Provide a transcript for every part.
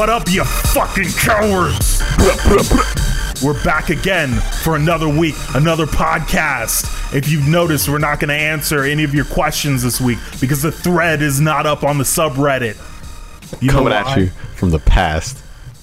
What up, you fucking cowards? We're back again for another week, another podcast. If you've noticed, we're not going to answer any of your questions this week because the thread is not up on the subreddit. You Coming at you from the past.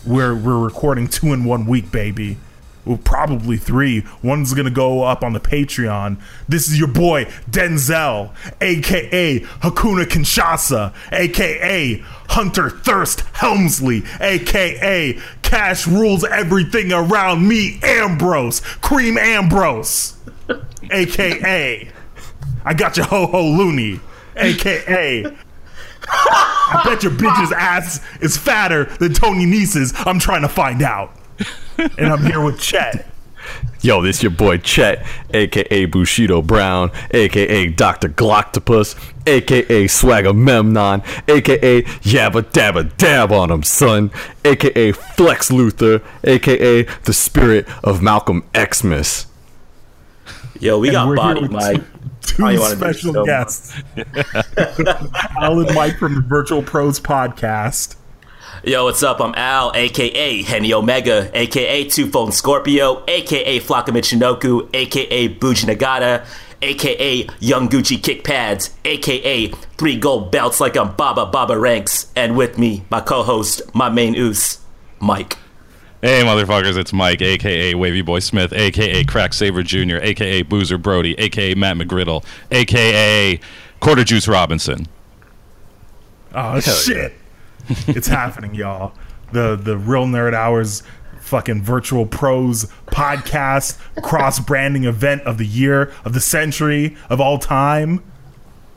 We're we're recording two in one week, baby. Well, probably three. One's gonna go up on the Patreon. This is your boy Denzel, aka Hakuna Kinshasa, aka Hunter Thirst Helmsley, aka Cash rules everything around me, Ambrose, Cream Ambrose, aka I got your ho ho loony, aka I bet your bitch's ass is fatter than Tony Nese's. I'm trying to find out. And I'm here with Chet. Yo, this your boy Chet, aka Bushido Brown, aka Dr. Gloctopus, aka Swagger Memnon, aka Yabba Dabba Dab on him, son, aka Flex Luther, aka the spirit of Malcolm Xmas. Yo, we And got we're body, here with Mike. Two you special so guests. Alan Mike from the Virtual Pros podcast. Yo, what's up? I'm Al, aka Henny Omega, aka Two Phone Scorpio, aka Flocka Michinoku, aka Buji Nagata, aka Young Gucci Kick Pads, aka Three Gold Belts like I'm Baba Baba Ranks, and with me, my co-host, my main oos, Mike. Hey, motherfuckers, it's Mike, aka Wavy Boy Smith, aka Crack Saver Jr., aka Boozer Brody, aka Matt McGriddle, aka Quarter Juice Robinson. Oh shit. it's happening, y'all. The the real nerd hours fucking virtual pros podcast cross branding event of the year, of the century, of all time.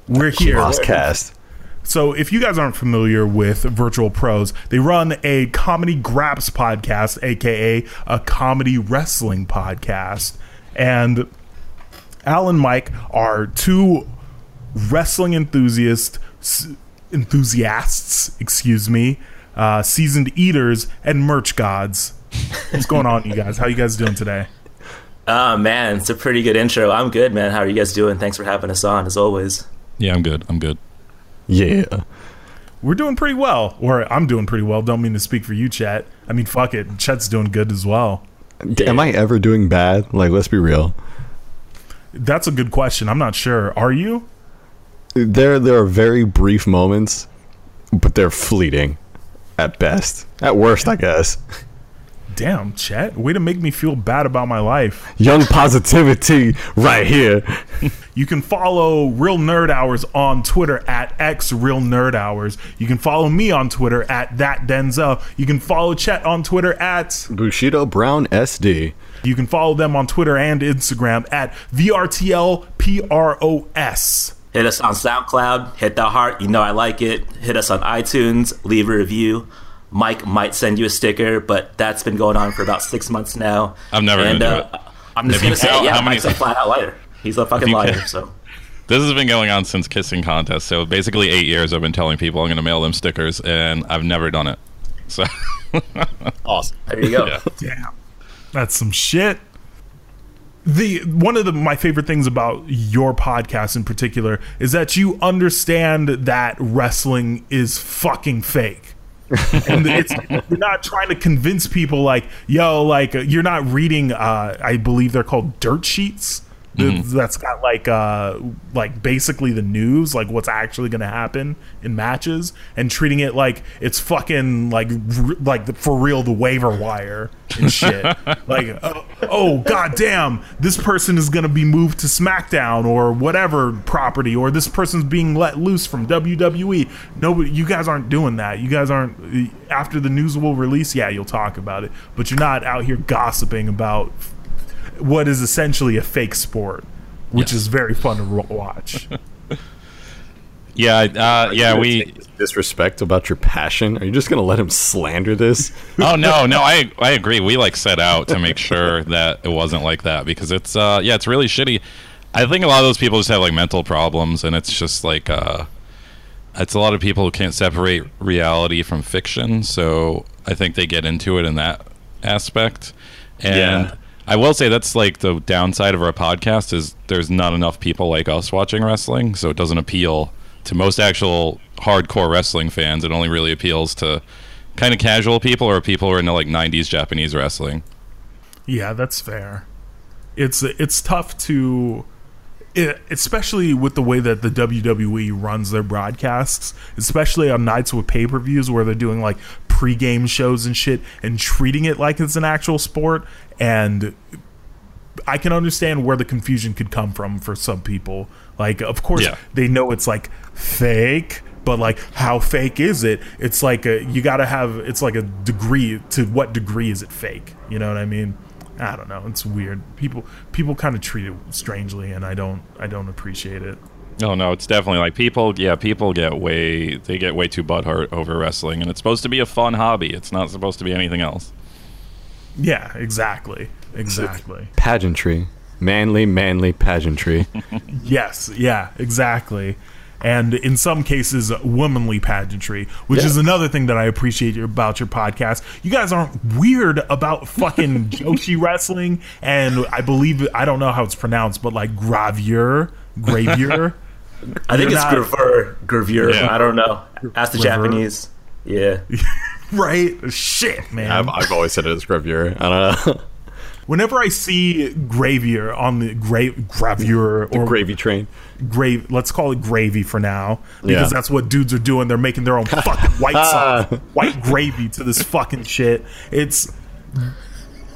We're here. Crosscast. So, if you guys aren't familiar with Virtual Pros, they run a comedy graps podcast, aka a comedy wrestling podcast. And Al and Mike are two wrestling enthusiasts, enthusiasts, excuse me, uh, seasoned eaters and merch gods. What's going on, you guys? How you guys doing today? Oh man, it's a pretty good intro. I'm good, man. How are you guys doing? Thanks for having us on, as always. Yeah, I'm good. I'm good. Yeah. We're doing pretty well, or I'm doing pretty well. Don't mean to speak for you, Chet. I mean, fuck it, Chet's doing good as well. D- Am I ever doing bad? Like, let's be real. That's a good question. I'm not sure. Are you? There, there are very brief moments, but they're fleeting at best. At worst, I guess. Damn, Chet. Way to make me feel bad about my life. Young positivity right here. You can follow Real Nerd Hours on Twitter at X Real Nerd Hours. You can follow me on Twitter at That Denzel. You can follow Chet on Twitter at. Bushido Brown SD. You can follow them on Twitter and Instagram at VRTLPROS. Hit us on SoundCloud. Hit the heart. You know I like it. Hit us on iTunes. Leave a review. Mike might send you a sticker, but that's been going on for about six months now. I'm never gonna and, do uh, it. I'm just If gonna say, count yeah, how many- Mike's a flat out liar. He's a fucking liar. count- So This has been going on since Kissing Contest. So basically, eight years I've been telling people I'm going to mail them stickers, and I've never done it. So, Awesome. there you go. Yeah. Damn, that's some shit. The one of the my favorite things about your podcast in particular is that you understand that wrestling is fucking fake. and it's you're not trying to convince people like yo like you're not reading uh i believe they're called dirt sheets th- that's got like uh like basically the news like what's actually gonna happen in matches and treating it like it's fucking like r- like the, for real the waiver wire and shit. Like oh, oh god damn this person is gonna be moved to smackdown or whatever property or this person's being let loose from wwe no you guys aren't doing that. You guys aren't after the news will release yeah you'll talk about it. But you're not out here gossiping about what is essentially a fake sport which is very fun to watch yeah, uh, yeah, we. disrespect about your passion. Are you just gonna let him slander this? Oh no, no, I I agree. We like set out to make sure that it wasn't like that because it's uh yeah, it's really shitty. I think a lot of those people just have like mental problems, and it's just like uh, it's a lot of people who can't separate reality from fiction. So I think they get into it in that aspect. And Yeah. I will say that's like the downside of our podcast is there's not enough people like us watching wrestling, so it doesn't appeal to most actual hardcore wrestling fans. It only really appeals to kind of casual people or people who are into like '90s Japanese wrestling. Yeah, that's fair. It's it's tough to, it, especially with the way that the WWE runs their broadcasts, especially on nights with pay per views where they're doing like pre-game shows and shit and treating it like it's an actual sport. And I can understand where the confusion could come from for some people. Like, of course, Yeah. they know it's like fake, but like, how fake is it? It's like a you got to have. It's like a degree. To what degree is it fake? You know what I mean? I don't know. It's weird. People people kind of treat it strangely, and I don't I don't appreciate it. Oh no, it's definitely like people. Yeah, people get way they get way too butthurt over wrestling, and it's supposed to be a fun hobby. It's not supposed to be anything else. Yeah, exactly, exactly. Pageantry. Manly, manly pageantry. Yes, yeah, exactly. And in some cases, womanly pageantry, which Yeah. is another thing that I appreciate about your podcast. You guys aren't weird about fucking Joshi wrestling, and I believe I don't know how it's pronounced, but like gravure, gravure. I think You're it's not- gravure. Gravure. Yeah. I don't know. Ask the Gravure. Japanese. Yeah. right? Shit, man. I've, I've always said it as gravure. I don't know. Whenever I see gravier on the gra- gravure or Gravy train. grave, let's call it gravy for now, because Yeah. that's what dudes are doing. They're making their own fucking white sauce, white gravy to this fucking shit. It's.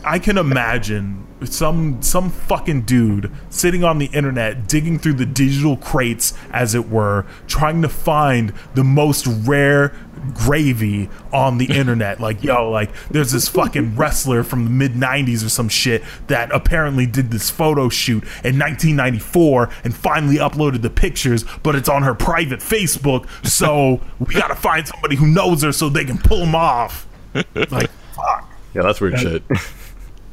I can imagine some some fucking dude sitting on the internet digging through the digital crates as it were trying to find the most rare gravy on the internet. Like yo like there's this fucking wrestler from the mid 90s or some shit that apparently did this photo shoot in 1994 and finally uploaded the pictures but it's on her private Facebook so we got to find somebody who knows her so they can pull them off. Like fuck. Yeah, that's weird shit.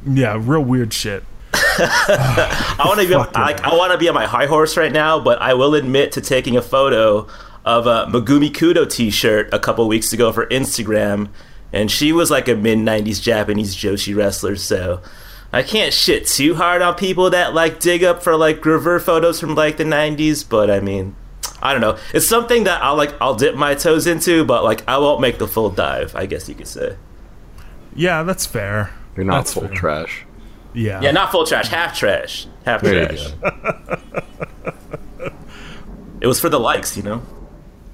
yeah real weird shit I want to be Fuck like. I want to be on my high horse right now, but I will admit to taking a photo of a Megumi Kudo T-shirt a couple weeks ago for Instagram, and she was like a mid '90s Japanese Joshi wrestler. So I can't shit too hard on people that like dig up for like gravure photos from like the '90s, but I mean. I don't know. It's something that I'll like. I'll dip my toes into, but like I won't make the full dive. I guess you could say. Yeah, that's fair. You're not That's full fair. trash. Yeah. Yeah, not full trash, half trash, half There trash. It was for the likes, you know.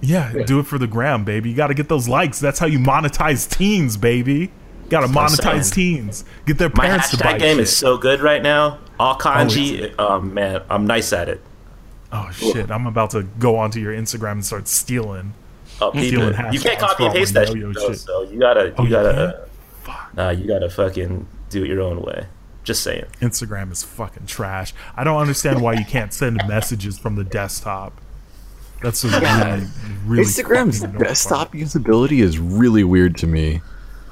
Yeah, do it for the gram, baby. You got to get those likes. That's how you monetize teens, baby. Got to monetize teens. Get their My parents to buy hashtag game shit. is so good right now. All oh, kanji. Oh, man, I'm nice at it. oh shit! I'm about to go onto your Instagram and start stealing. Oh, people, Stealing you can't copy and paste that shit, though, shit. so you gotta, you Oh, you gotta, can't? nah, you gotta fucking do it your own way. Just saying. Instagram is fucking trash. I don't understand why you can't send messages from the desktop. That's a really, really Instagram's fucking annoying desktop usability is really weird to me.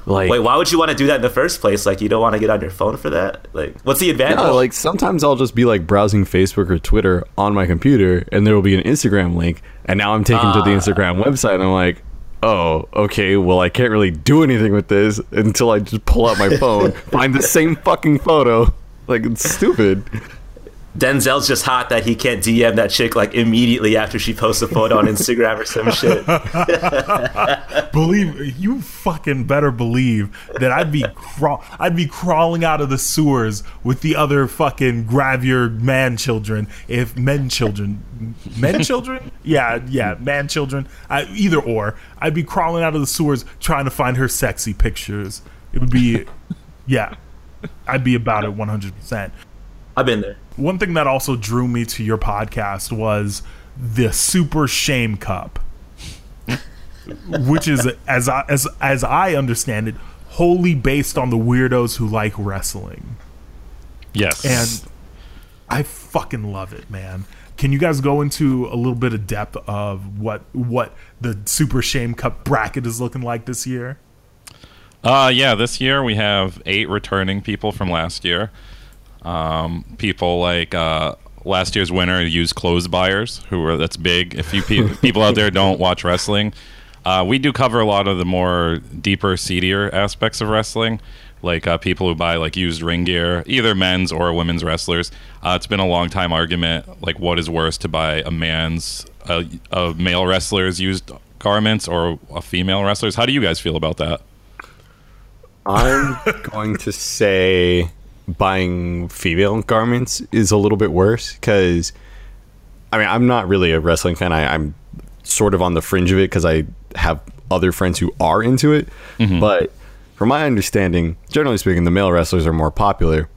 Like, Wait, why would you want to do that in the first place? Like, you don't want to get on your phone for that? Like, what's the advantage? no, like sometimes I'll just be like browsing Facebook or Twitter on my computer, and there will be an Instagram link, and now I'm taken to the ah. Instagram website, and I'm like, oh, okay, well I can't really do anything with this until I just pull out my phone, find the same fucking photo. Like it's stupid. Denzel's just hot that he can't DM that chick like immediately after she posts a photo on Instagram or some shit. believe you fucking better believe that I'd be craw- I'd be crawling out of the sewers with the other fucking gravure man children if men children men children? Yeah yeah man children. I, either or. I'd be crawling out of the sewers trying to find her sexy pictures. It would be yeah. I'd be about it 100% I've been there. one thing that also drew me to your podcast was the Super Shame Cup, which is as I, as as I understand it, wholly based on the weirdos who like wrestling, Yes. and I fucking love it, man. Can you guys go into a little bit of depth of what what the Super Shame Cup bracket is looking like this year? Uh, yeah, this year we have eight returning people from last year. Um, people like uh, last year's winner used clothes buyers, who were that's big. If you pe- people out there don't watch wrestling, uh, we do cover a lot of the more deeper, seedier aspects of wrestling, like uh, people who buy like used ring gear, either men's or women's wrestlers. Uh, it's been a long time argument, like what is worse to buy a man's, a, a male wrestler's used garments or a female wrestler's. How do you guys feel about that? I'm going to say buying female garments is a little bit worse because, I mean, I'm not really a wrestling fan. I, I'm sort of on the fringe of it because I have other friends who are into it. Mm-hmm. But from my understanding, generally speaking, the male wrestlers are more popular.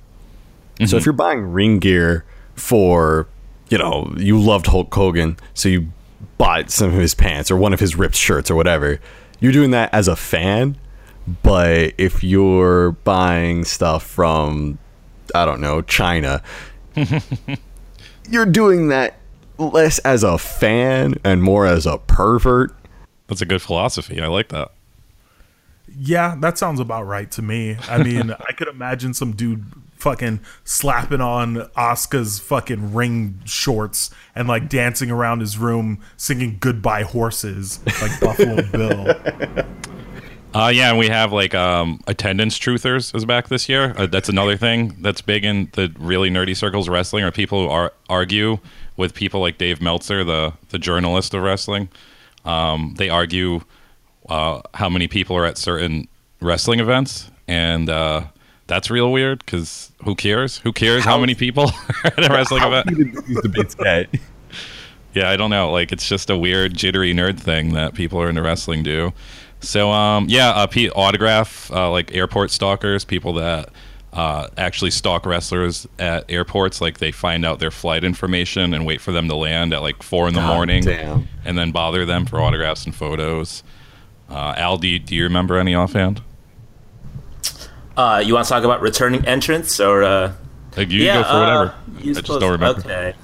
So if mm-hmm. you're buying ring gear for, you know, you loved Hulk Hogan, so you bought some of his pants or one of his ripped shirts or whatever, you're doing that as a fan. But if you're buying stuff from, I don't know, China, you're doing that less as a fan and more as a pervert. That's a good philosophy. I like that. Yeah, that sounds about right to me. I mean, I could imagine some dude fucking slapping on Asuka's fucking ring shorts and like dancing around his room singing Goodbye Horses like Buffalo Bill. Uh, yeah, and we have like um, attendance truthers is back this year. Uh, that's another thing that's big in the really nerdy circles of wrestling are people who are, argue with people like Dave Meltzer, the the journalist of wrestling. Um, they argue uh, how many people are at certain wrestling events, and uh, that's real weird because who cares? Who cares how, many people are at a wrestling event? These debates get. Yeah, I don't know. Like it's just a weird jittery nerd thing that people are into wrestling do. So um, yeah, uh, P- autograph uh, like airport stalkers, people that uh, actually stalk wrestlers at airports. Like they find out their flight information and wait for them to land at like four in the God morning, damn. and then bother them for autographs and photos. Uh, Al, do you, do you remember any offhand? Uh, you want to talk about returning entrance or? Uh, Like you yeah, go for whatever. uh, I just don't remember. Okay.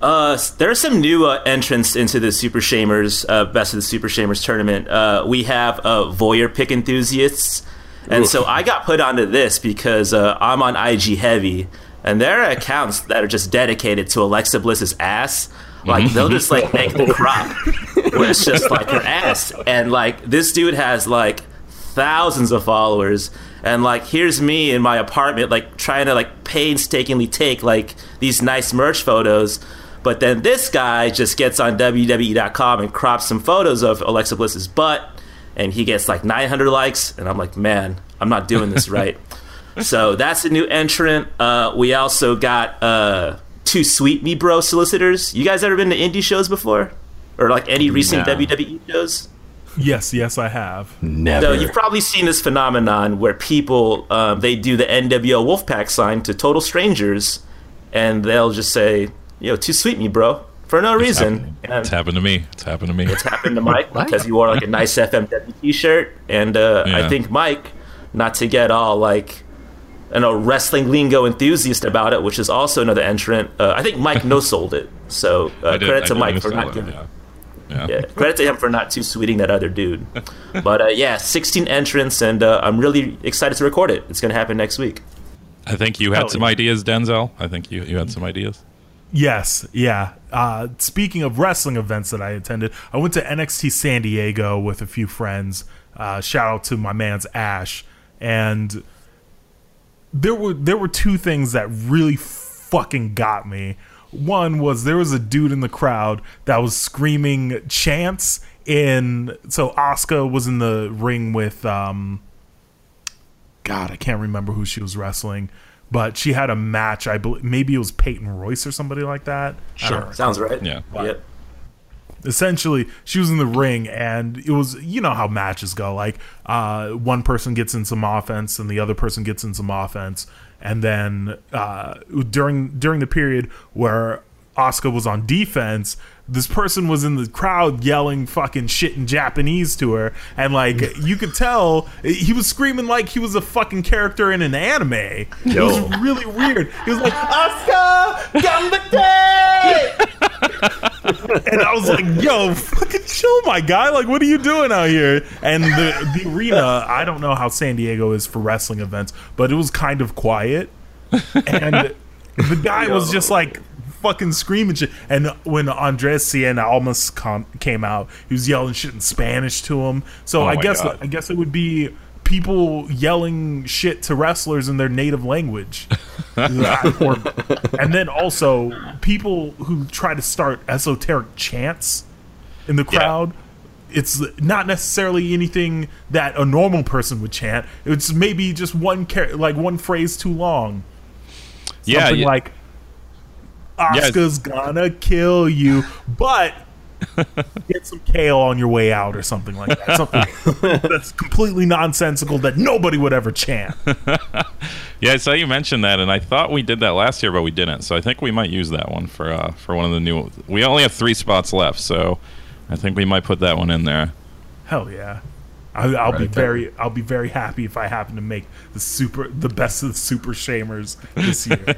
Uh, there are some new uh, entrants into the Super Shamers, uh, Best of the Super Shamers tournament. Uh, we have uh, voyeur pick enthusiasts, and so I got put onto this because uh, I'm on IG Heavy, and there are accounts that are just dedicated to Alexa Bliss's ass. Like they'll just like make the crop where it's just like her ass, and like this dude has like thousands of followers. And like here's me in my apartment like trying to like painstakingly take like these nice merch photos but then this guy just gets on wwe.com and crops some photos of alexa bliss's butt and he gets like 900 likes and i'm like man i'm not doing this right so that's a new entrant uh, we also got uh, two sweet me bro solicitors you guys ever been to indie shows before or like any recent No. wwe shows Yes, yes, I have. Never. so you've probably seen this phenomenon where people um, they do the NWO Wolfpack sign to total strangers, and they'll just say, "Yo, too sweet me, bro," for no reason. It's happened to me. It's happened to me. it's happened to Mike because he wore like a nice FMW T-shirt, and uh, I think Mike, not to get all like. You know, wrestling lingo enthusiast about it, which is also another entrant. Uh, I think Mike no sold it, so uh, did- credit I to Mike for not that, giving yeah. Yeah. yeah, credit to him for not too sweeting that other dude. But uh, yeah, 16 entrants, and uh, I'm really excited to record it. It's going to happen next week. I think you had Hell some yeah. ideas, Denzel. I think you, you had some ideas. Yes, yeah. Uh, speaking of wrestling events that I attended, I went to NXT San Diego with a few friends. Uh, shout out to my man's Ash, and there were there were two things that really fucking got me. One was there was a dude in the crowd that was screaming chants in. So Asuka was in the ring with um, God, I can't remember who she was wrestling, but she had a match. I believe maybe it was Peyton Royce or somebody like that. Sure. Sounds right. Yeah. Yep. Essentially, she was in the ring, and it was you know how matches go. Like uh, one person gets in some offense, and the other person gets in some offense, and then uh, during during the period where Asuka was on defense, this person was in the crowd yelling fucking shit in Japanese to her, and like you could tell he was screaming like he was a fucking character in an anime. It was really weird. He was like Asuka Gambate, and I was like, "Yo, fucking chill, my guy! Like, what are you doing out here?" And the the arena, I don't know how San Diego is for wrestling events, but it was kind of quiet, and the guy was just like fucking screaming shit. And when Andrade Cien Almas com- came out, he was yelling shit in Spanish to him. So Oh I guess God. I guess it would be people yelling shit to wrestlers in their native language. And then also people who try to start esoteric chants in the crowd. it's not necessarily anything that a normal person would chant. It's maybe just one char- like one phrase too long. Yeah, Something yeah. like Asuka's gonna kill you, but get some kale on your way out or something like that. Something that's completely nonsensical that nobody would ever chant. Yeah, I saw you mentioned that, and I thought we did that last year, but we didn't. So I think we might use that one for uh, for one of the new. We only have three spots left, so I think we might put that one in there. Hell yeah. I, I'll be Right there. very, I'll be very happy if I happen to make the super, the best of the super shamers this year.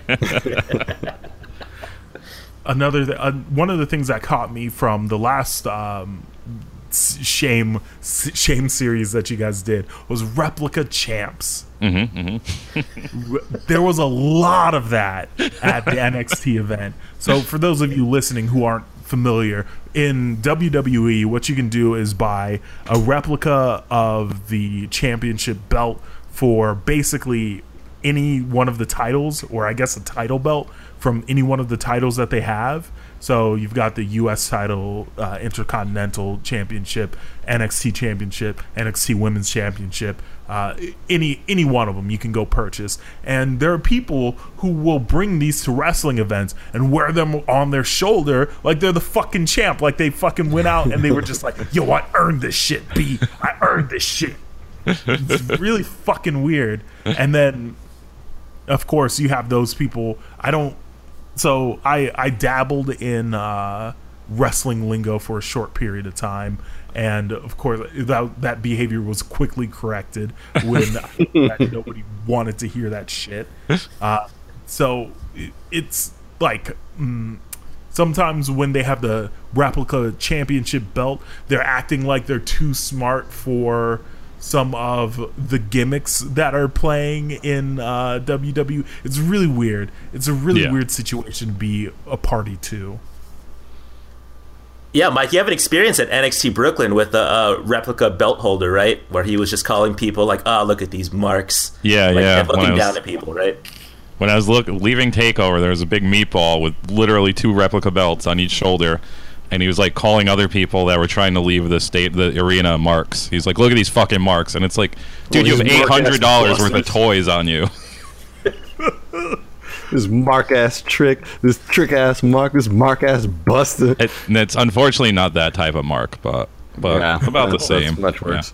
Another, th- uh, one of the things that caught me from the last um, shame shame series that you guys did was replica champs. Mm-hmm, Re- there was a lot of that at the NXT event. So for those of you listening who aren't familiar, in WWE, what you can do is buy a replica of the championship belt for basically any one of the titles, or I guess a title belt from any one of the titles that they have. So you've got the U.S. title, uh, Intercontinental Championship, NXT Championship, NXT Women's Championship. Uh, any any one of them you can go purchase, and there are people who will bring these to wrestling events and wear them on their shoulder like they're the fucking champ, like they fucking went out and they were just like, "Yo, I earned this shit, B. I earned this shit." It's really fucking weird. And then, of course, you have those people. I don't so I I dabbled in uh, wrestling lingo for a short period of time, and of course that that behavior was quickly corrected when nobody wanted to hear that shit. Uh, so it- it's like. Mm, Sometimes when they have the replica championship belt, they're acting like they're too smart for some of the gimmicks that are playing in uh, WWE. It's really weird. It's a really Yeah. weird situation to be a party to. Yeah, Mike, you have an experience at NXT Brooklyn with a uh, replica belt holder, right? Where he was just calling people like, "Ah, look at these marks." Yeah, like, yeah, and when I looking was- down at people, right? When I was look leaving Takeover, there was a big meatball with literally two replica belts on each shoulder, and he was like calling other people that were trying to leave the state, the arena marks. He's like, "Look at these fucking marks," and it's like, dude, Well, you have these eight mark-ass hundred dollars worth of toys on you. This mark ass trick, this trick ass mark, this mark ass buster. It, and it's unfortunately not that type of mark, but but about the that's same. Much Yeah. worse.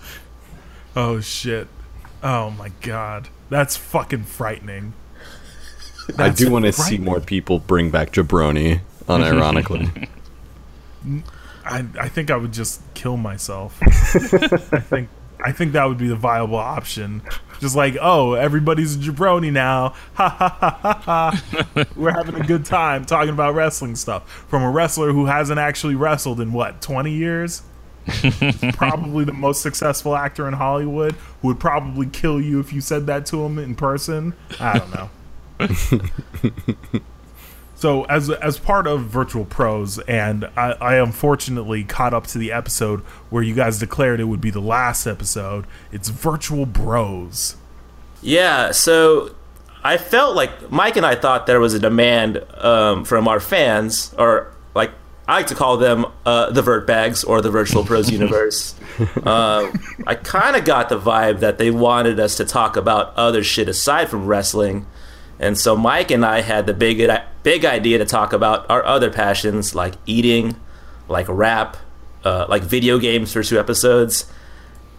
Oh shit! Oh my god, that's fucking frightening. I do want to see more people bring back jabroni. Unironically, I I think I would just kill myself. I think I think that would be the viable option. Just like, oh, everybody's a jabroni now. Ha ha ha ha ha. We're having a good time talking about wrestling stuff from a wrestler who hasn't actually wrestled in what twenty years. probably the most successful actor in Hollywood who would probably kill you if you said that to him in person. I don't know. So as as part of Virtual Pros, and I, I unfortunately caught up to the episode where you guys declared it would be the last episode. It's Virtual Bros. Yeah, so I felt like Mike and I thought there was a demand um, from our fans, or like I like to call them uh, the Vert Bags or the Virtual Pros Universe. Um I kind of got the vibe that they wanted us to talk about other shit aside from wrestling. And so Mike and I had the big big idea to talk about our other passions like eating, like rap, uh, like video games for two episodes.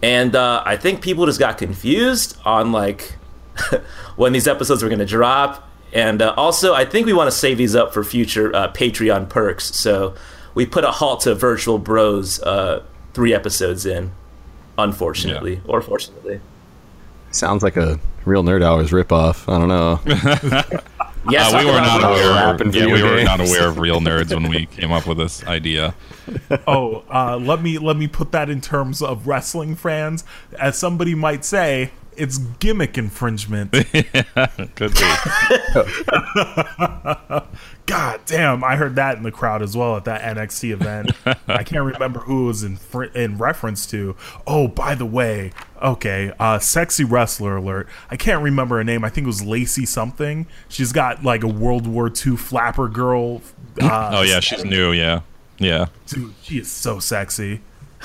And uh, I think people just got confused on like when these episodes were going to drop. And uh, also, I think we want to save these up for future uh, Patreon perks. So we put a halt to Virtual Bros uh, three episodes in, unfortunately, or fortunately. Sounds like a real nerd hours ripoff. I don't know. Yes, Uh, we were not aware. yeah, video we were not aware of real nerds when we came up with this idea. Oh, uh, let me let me put that in terms of wrestling fans. As somebody might say, it's gimmick infringement. Could be. God damn, I heard that in the crowd as well at that NXT event. I can't remember who it was in fr- in reference to. Oh, by the way, okay, uh, sexy wrestler alert. I can't remember her name. I think it was Lacey something. She's got like a World War II flapper girl. Uh, Oh yeah, she's new. Yeah, yeah. dude, she is so sexy.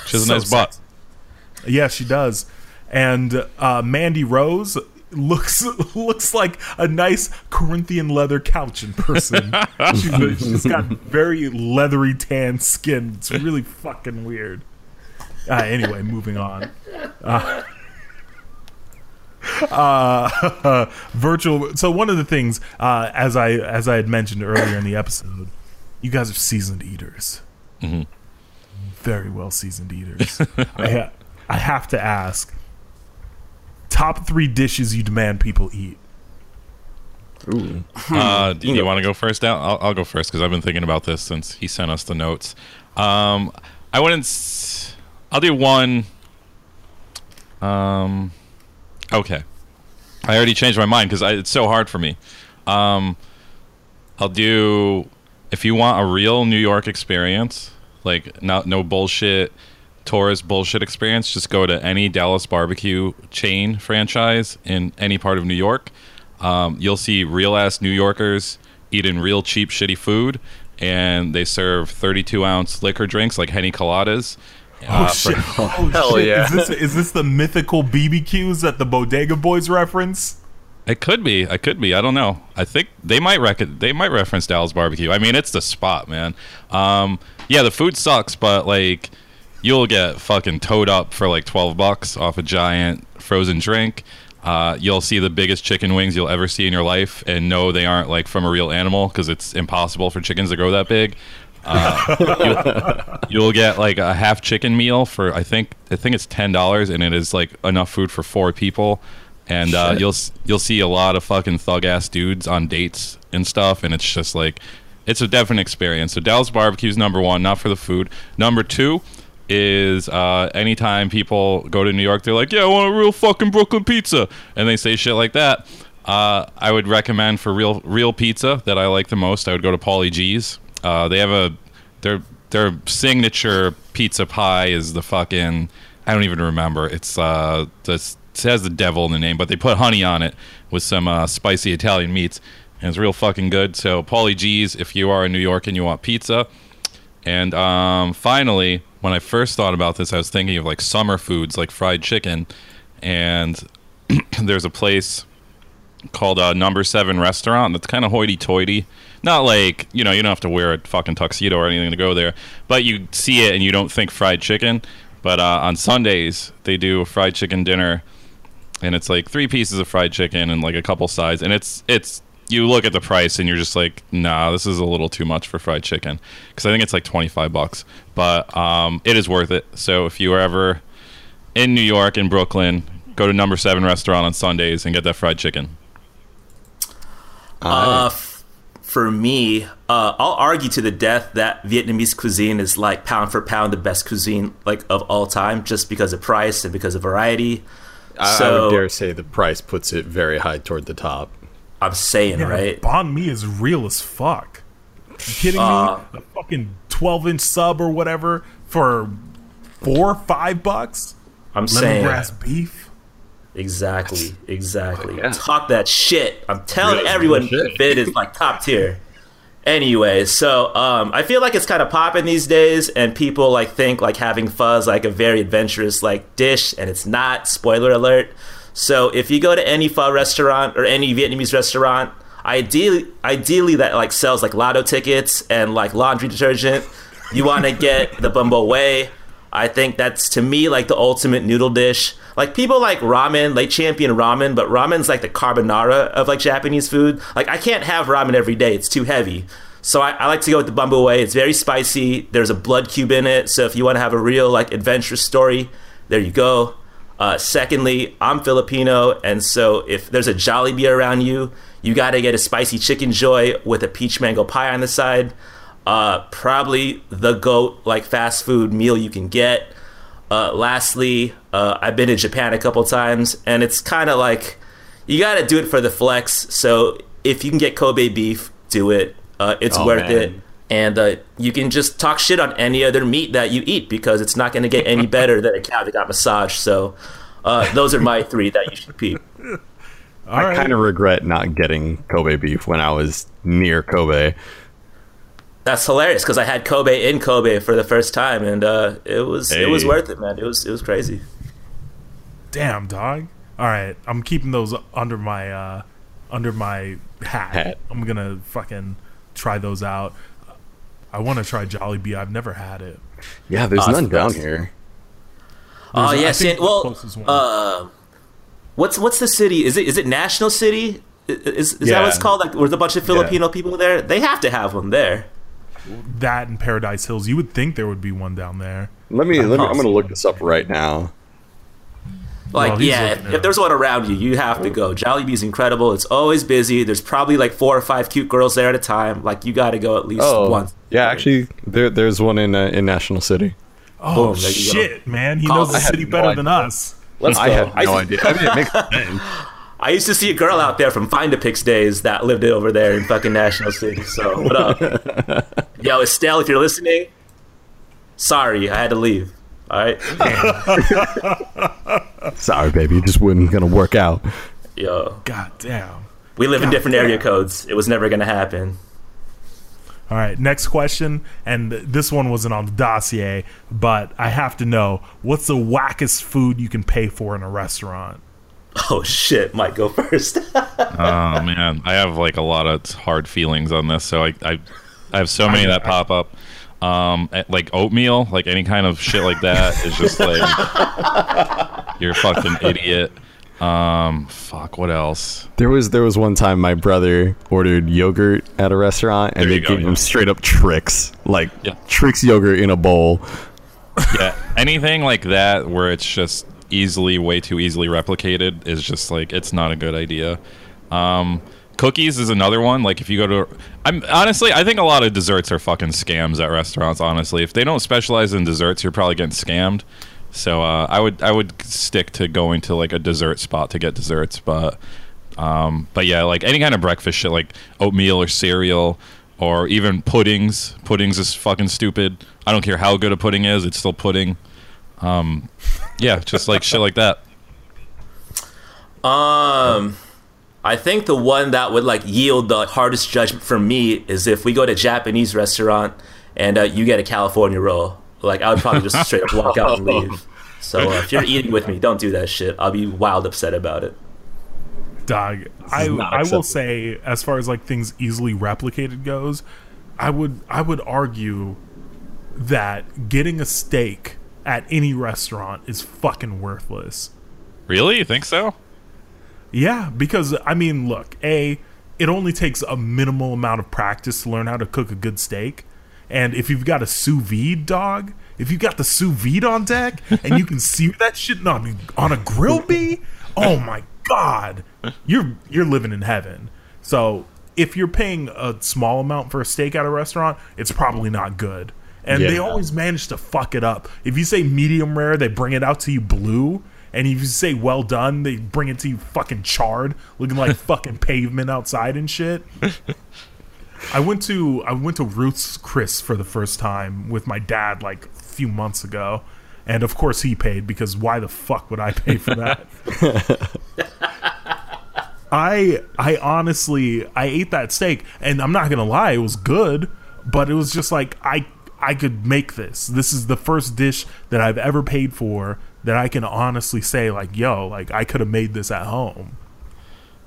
She has a So nice butt. sexy. Yeah, she does. And uh, Mandy Rose looks looks like a nice Corinthian leather couch in person. she's, she's got very leathery tan skin. It's really fucking weird. Uh, anyway, moving on. Uh, uh, virtual. So one of the things, uh, as I as I had mentioned earlier in the episode, you guys are seasoned eaters. Very well seasoned eaters. I ha- I have to ask. Top three dishes you demand people eat. Uh, do you, want to go first? Al? I'll, I'll go first because I've been thinking about this since he sent us the notes. Um, I wouldn't. S- I'll do one. Um, okay. I already changed my mind because it's so hard for me. Um, I'll do if you want a real New York experience, like not no bullshit tourist bullshit experience. Just go to any Dallas barbecue chain franchise in any part of New York. Um, you'll see real ass New Yorkers eating real cheap shitty food, and they serve 32 ounce liquor drinks like Henny Coladas. Oh shit! Oh, hell shit. yeah. Is this is this the mythical BBQs that the Bodega Boys reference? It could be. I could be. I don't know. I think they might rec- they might reference Dallas barbecue. I mean, it's the spot, man. Um, yeah, the food sucks, but like you'll get fucking towed up for like 12 bucks off a giant frozen drink. Uh, you'll see the biggest chicken wings you'll ever see in your life and know they aren't like from a real animal because it's impossible for chickens to grow that big. Uh, you'll, you'll get like a half chicken meal for I think I think it's ten dollars and it is like enough food for four people. And uh, you'll you'll see a lot of fucking thug ass dudes on dates and stuff, and it's just like it's a definite experience. So Dallas barbecue's number one, not for the food. Number two is uh, anytime people go to New York, they're like, "Yeah, I want a real fucking Brooklyn pizza," and they say shit like that. Uh, I would recommend for real real pizza that I like the most. I would go to Paulie Gee's. Uh, they have a their their signature pizza pie is the fucking I don't even remember. It's uh it has the devil in the name, but they put honey on it with some uh, spicy Italian meats, and it's real fucking good. So Paulie Gee's, if you are in New York and you want pizza, and um, finally, when I first thought about this, I was thinking of like summer foods like fried chicken, and there's a place called uh, Number Seven Restaurant that's kind of hoity-toity. Not like you know you don't have to wear a fucking tuxedo or anything to go there, but you see it and you don't think fried chicken. But uh, on Sundays they do a fried chicken dinner, and it's like three pieces of fried chicken and like a couple sides, and it's it's you look at the price and you're just like, nah, this is a little too much for fried chicken because I think it's like 25 bucks, but um, it is worth it. So if you are ever in New York in Brooklyn, go to Number Seven Restaurant on Sundays and get that fried chicken. Uh, f- for me, uh, I'll argue to the death that Vietnamese cuisine is like pound for pound the best cuisine like of all time, just because of price and because of variety. I, I would dare say the price puts it very high toward the top. I'm saying, Yeah, right? Banh Mi is real as fuck. You kidding Uh, me? A fucking twelve inch sub or whatever for four or five bucks. I'm saying Lemongrass beef. exactly, exactly. Yeah. Talk that shit. I'm telling Real- everyone, real shit. Vid is like top tier. Anyway, so um, I feel like it's kind of popping these days, and people like think like having fuzz like a very adventurous like dish, and it's not. Spoiler alert. So if you go to any pho restaurant or any Vietnamese restaurant, ideally, ideally that like sells like lotto tickets and like laundry detergent, you want to get the bun bo Hue. I think that's to me like the ultimate noodle dish. Like people like ramen, they champion ramen, but ramen's like the carbonara of like Japanese food. Like I can't have ramen every day; it's too heavy. So I, I like to go with the bun bo Hue. It's very spicy. There's a blood cube in it, so if you want to have a real like adventurous story, there you go. Uh, secondly, I'm Filipino, and so if there's a Jollibee around you, you got to get a spicy Chickenjoy with a peach mango pie on the side. Uh, probably the goat like fast food meal you can get. Uh, lastly, uh, I've been to Japan a couple times, and it's kind of like you got to do it for the flex. So if you can get Kobe beef, do it. Uh, it's Oh, worth man. it. And uh, you can just talk shit on any other meat that you eat because it's not going to get any better than a cow that got massaged. So uh, those are my three that you should peep. All I right. kind of regret not getting Kobe beef when I was near Kobe. That's hilarious because I had Kobe in Kobe for the first time, and uh, it was it was worth it, man. It was it was crazy. Damn, dog. All right, I'm keeping those under my uh under my hat. Hat. I'm gonna fucking try those out. I want to try Jollibee. I've never had it. Yeah, there's it's none the down here. Oh There's- I yeah, San, well, uh, what's what's the city? Is it is it National City? I- Is, is that Yeah. what it's called? Like, with a bunch of Filipino people there? They have to have one there. that in Paradise Hills. You would think there would be one down there. Let me. Let me I'm gonna look this up right now. Like, Well, yeah, if, if there's one around you, you have to go. Jollibee's incredible. It's always busy. There's probably like four or five cute girls there at a time. Like, you got to go at least Oh, once. Yeah. Actually, there there's one in uh, in National City. Oh Boom, there you go. shit, man! He knows the city no better idea. than us. Let's go. I had no used- idea. I mean, it makes sense. I used to see a girl out there from Find a Pix days that lived over there in fucking National City. So what up? Yo, Estelle, if you're listening, sorry, I had to leave. All right, Sorry, baby, it just wasn't gonna work out. yo, God damn. we live in God different area codes. It was never gonna happen. All right, next question, and this one wasn't on the dossier, but I have to know what's the wackest food you can pay for in a restaurant? Oh shit, Mike, go first. Oh man, I have like a lot of hard feelings on this. So I I, I have so many that pop up. Um, like oatmeal, like any kind of shit like that is just like you're a fucking idiot. Um, fuck. What else? There was there was one time my brother ordered yogurt at a restaurant and There they go, gave yeah. him straight up Trix, like Yeah. Trix yogurt in a bowl. Yeah, anything like that where it's just easily, way too easily replicated is just like it's not a good idea. Um, cookies is another one. Like if you go to, I'm honestly, I think a lot of desserts are fucking scams at restaurants. Honestly, if they don't specialize in desserts, you're probably getting scammed. So uh, I would I would stick to going to like a dessert spot to get desserts, but um, but yeah, like any kind of breakfast shit, like oatmeal or cereal, or even puddings. Puddings is fucking stupid. I don't care how good a pudding is; it's still pudding. Um, yeah, just like shit like that. Um, I think the one that would like yield the hardest judgment for me is if we go to a Japanese restaurant and uh, you get a California roll. Like I would probably just straight up walk out and leave. So uh, if you're eating with me, don't do that shit. I'll be wild upset about it. Dog, I I will say as far as like things easily replicated goes, I would I would argue that getting a steak at any restaurant is fucking worthless. Really, you think so? Yeah, because I mean, look, a it only takes a minimal amount of practice to learn how to cook a good steak, and if you've got a sous vide dog, if you've got the sous vide on deck and you can see that shit on on a grill bee, oh my god, you're you're living in heaven. So if you're paying a small amount for a steak at a restaurant, it's probably not good. And they always manage to fuck it up. If you say medium rare, they bring it out to you blue. And if you say well done, they bring it to you fucking charred, looking like fucking pavement outside and shit. I went to I went to Ruth's Chris for the first time with my dad like a few months ago, and of course he paid because why the fuck would I pay for that? I I honestly I ate that steak and I'm not gonna lie, it was good, but it was just like I I could make this. This is the first dish that I've ever paid for that I can honestly say like, yo, like I could have made this at home.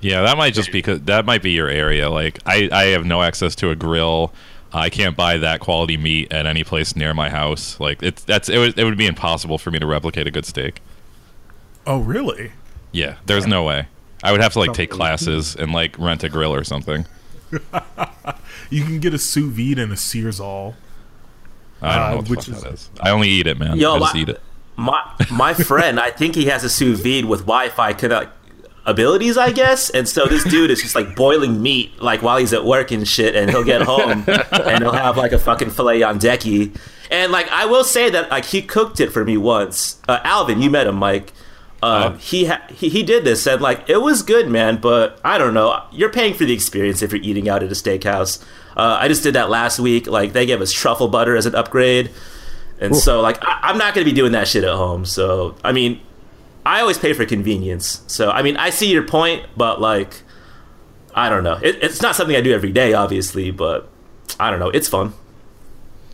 Yeah, that might just be 'cause- that might be your area. Like I, I have no access to a grill. I can't buy that quality meat at any place near my house. Like it's that's it would it would be impossible for me to replicate a good steak. Oh really? Yeah, there's no way. I would have to like take classes and like rent a grill or something. You can get a sous vide and a Searzall. I don't Uh, know what the which fuck is- that is. I only eat it, man. Yo, I just my- eat it. My my friend, I think he has a sous vide with Wi-Fi connect abilities, I guess. And so this dude is just like boiling meat like while he's at work and shit. And he'll get home and he'll have like a fucking filet on decky. And like I will say that like he cooked it for me once. Uh, Alvin, you met him, Mike. Uh, he, ha- he he did this and like it was good, man. But I don't know. You're paying for the experience if you're eating out at a steakhouse. Uh, I just did that last week. Like they gave us truffle butter as an upgrade. And so, like, I, I'm not going to be doing that shit at home. So, I mean, I always pay for convenience. So, I mean, I see your point, but like, I don't know. It, it's not something I do every day, obviously, but I don't know. It's fun.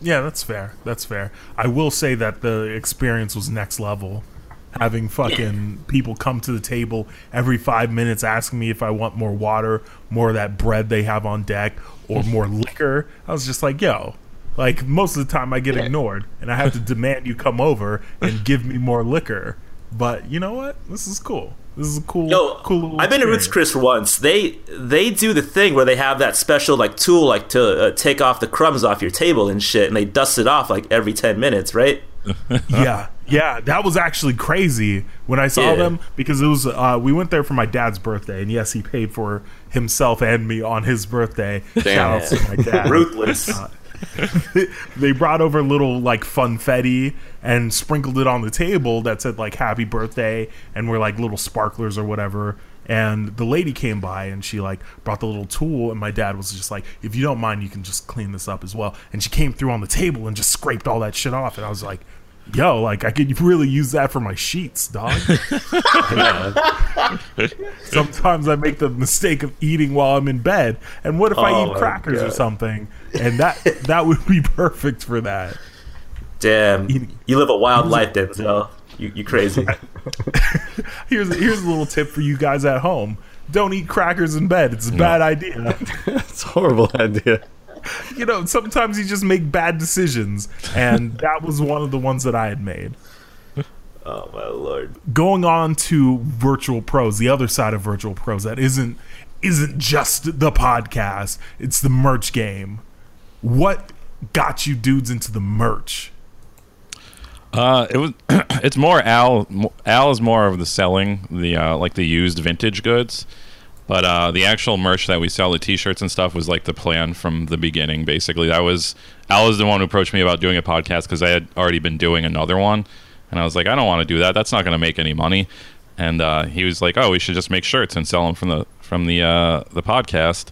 Yeah, that's fair. That's fair. I will say that the experience was next level. Having fucking people come to the table every five minutes asking me if I want more water, more of that bread they have on deck, or more liquor. I was just like, yo, like most of the time I get ignored and I have to demand you come over and give me more liquor. But you know what? This is cool. This is a cool, Yo, cool little I've been to Roots experience. Chris once. They they do the thing where they have that special like tool like to uh, take off the crumbs off your table and shit, and they dust it off like every ten minutes, right? yeah, yeah, that was actually crazy when I saw Yeah. them because it was uh, we went there for my dad's birthday, and yes, he paid for himself and me on his birthday. Damn. Shout out to my dad. Ruthless. They brought over a little like funfetti and sprinkled it on the table that said like happy birthday and were like little sparklers or whatever. And the lady came by and she like brought the little tool and my dad was just like if you don't mind you can just clean this up as well. And she came through on the table and just scraped all that shit off and i was like yo like i could really use that for my sheets dog. Sometimes i make the mistake of eating while i'm in bed and what if i Oh eat my crackers or something? And that that would be perfect for that. Damn, you live a wild life, Denzel. You you crazy? here's here's a little tip for you guys at home. Don't eat crackers in bed. It's a bad idea. It's a horrible idea. you know sometimes you just make bad decisions and that was one of the ones that i had made oh my lord. going on to virtual pros the other side of virtual pros that isn't isn't just the podcast it's the merch game what got you dudes into the merch Uh, it was. it's more Al. Al is more of the selling, the uh, like the used vintage goods, but uh, the actual merch that we sell, the T-shirts and stuff, was like the plan from the beginning. Basically, that was Al was the one who approached me about doing a podcast because I had already been doing another one, and I was like, I don't want to do that. That's not going to make any money. And uh, he was like, Oh, we should just make shirts and sell them from the from the uh, the podcast,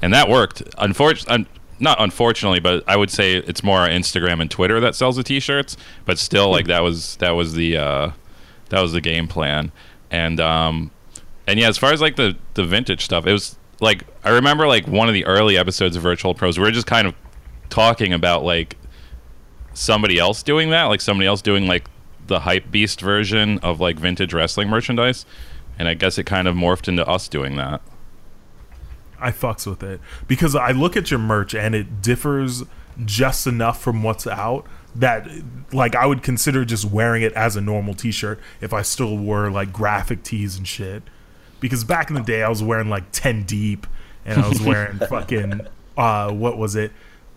and that worked. Unfortunately. Not unfortunately, but I would say it's more Instagram and Twitter that sells the T-shirts. But still, like that was that was the uh, that was the game plan. And um, and yeah, as far as like the the vintage stuff, it was like I remember like one of the early episodes of Virtual Pros. We were just kind of talking about like somebody else doing that, like somebody else doing like the hype beast version of like vintage wrestling merchandise. And I guess it kind of morphed into us doing that. I fucks with it because I look at your merch and it differs just enough from what's out that like I would consider just wearing it as a normal t-shirt if I still wore like graphic tees and shit. Because back in the day I was wearing like 10 deep and I was wearing fucking uh what was it?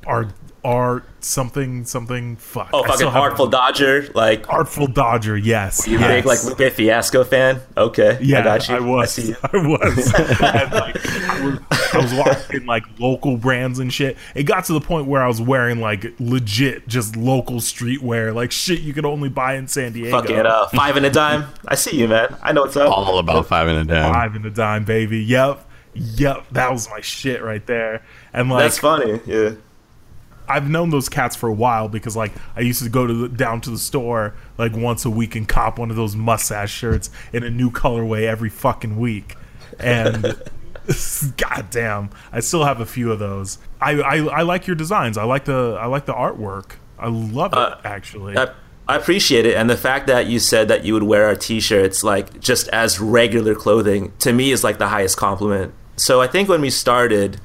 Art art something something fuck. Oh, I fucking still have- Artful Dodger. Like, Artful Dodger, yes. you yes. big like Lupe Fiasco fan? Okay, Yeah, I got you. I was. see you. I was. And, like, I was. I was watching like local brands and shit. It got to the point where I was wearing like legit, just local streetwear, like shit you could only buy in San Diego. Fucking uh, Five and Diamond. I see you, man. I know what's up. All about Five and Diamond. Five and Diamond, baby. Yep, yep. That was my shit right there. And like, That's funny. Yeah. I've known those cats for a while because like I used to go to the, down to the store like once a week and cop one of those mustache shirts in a new colorway every fucking week, and goddamn, I still have a few of those. I, I I like your designs. I like the I like the artwork. I love it uh, actually. I, I appreciate it, and the fact that you said that you would wear our T-shirts like just as regular clothing to me is like the highest compliment. So I think when we started,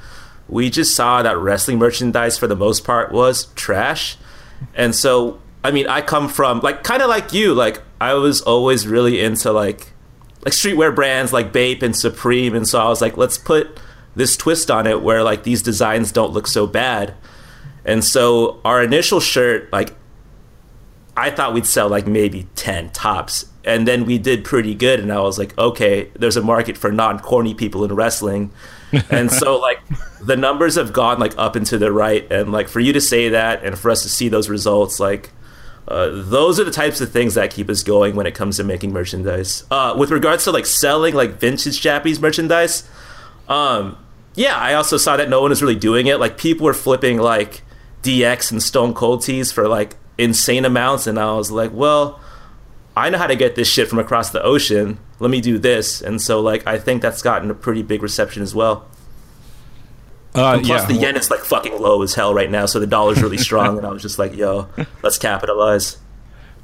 we just saw that wrestling merchandise for the most part was trash, and so I mean I come from like kind of like you, like I was always really into like like streetwear brands like Bape and Supreme, and so I was like, let's put this twist on it where like these designs don't look so bad. And so our initial shirt, like I thought we'd sell like maybe 10 tops. And then we did pretty good. And I was like, okay, there's a market for non corny people in wrestling. And so, like, the numbers have gone like up and to the right. And like, for you to say that and for us to see those results, like, uh, those are the types of things that keep us going when it comes to making merchandise. Uh, with regards to like selling like vintage Japanese merchandise, um, yeah, I also saw that no one was really doing it. Like people were flipping like DX and Stone Cold tees for like insane amounts, and I was like, well, I know how to get this shit from across the ocean. Let me do this, and so like I think that's gotten a pretty big reception as well. Uh, Plus, yeah, the yen is like fucking low as hell right now, so the dollar's really strong. and I was just like, yo, let's capitalize.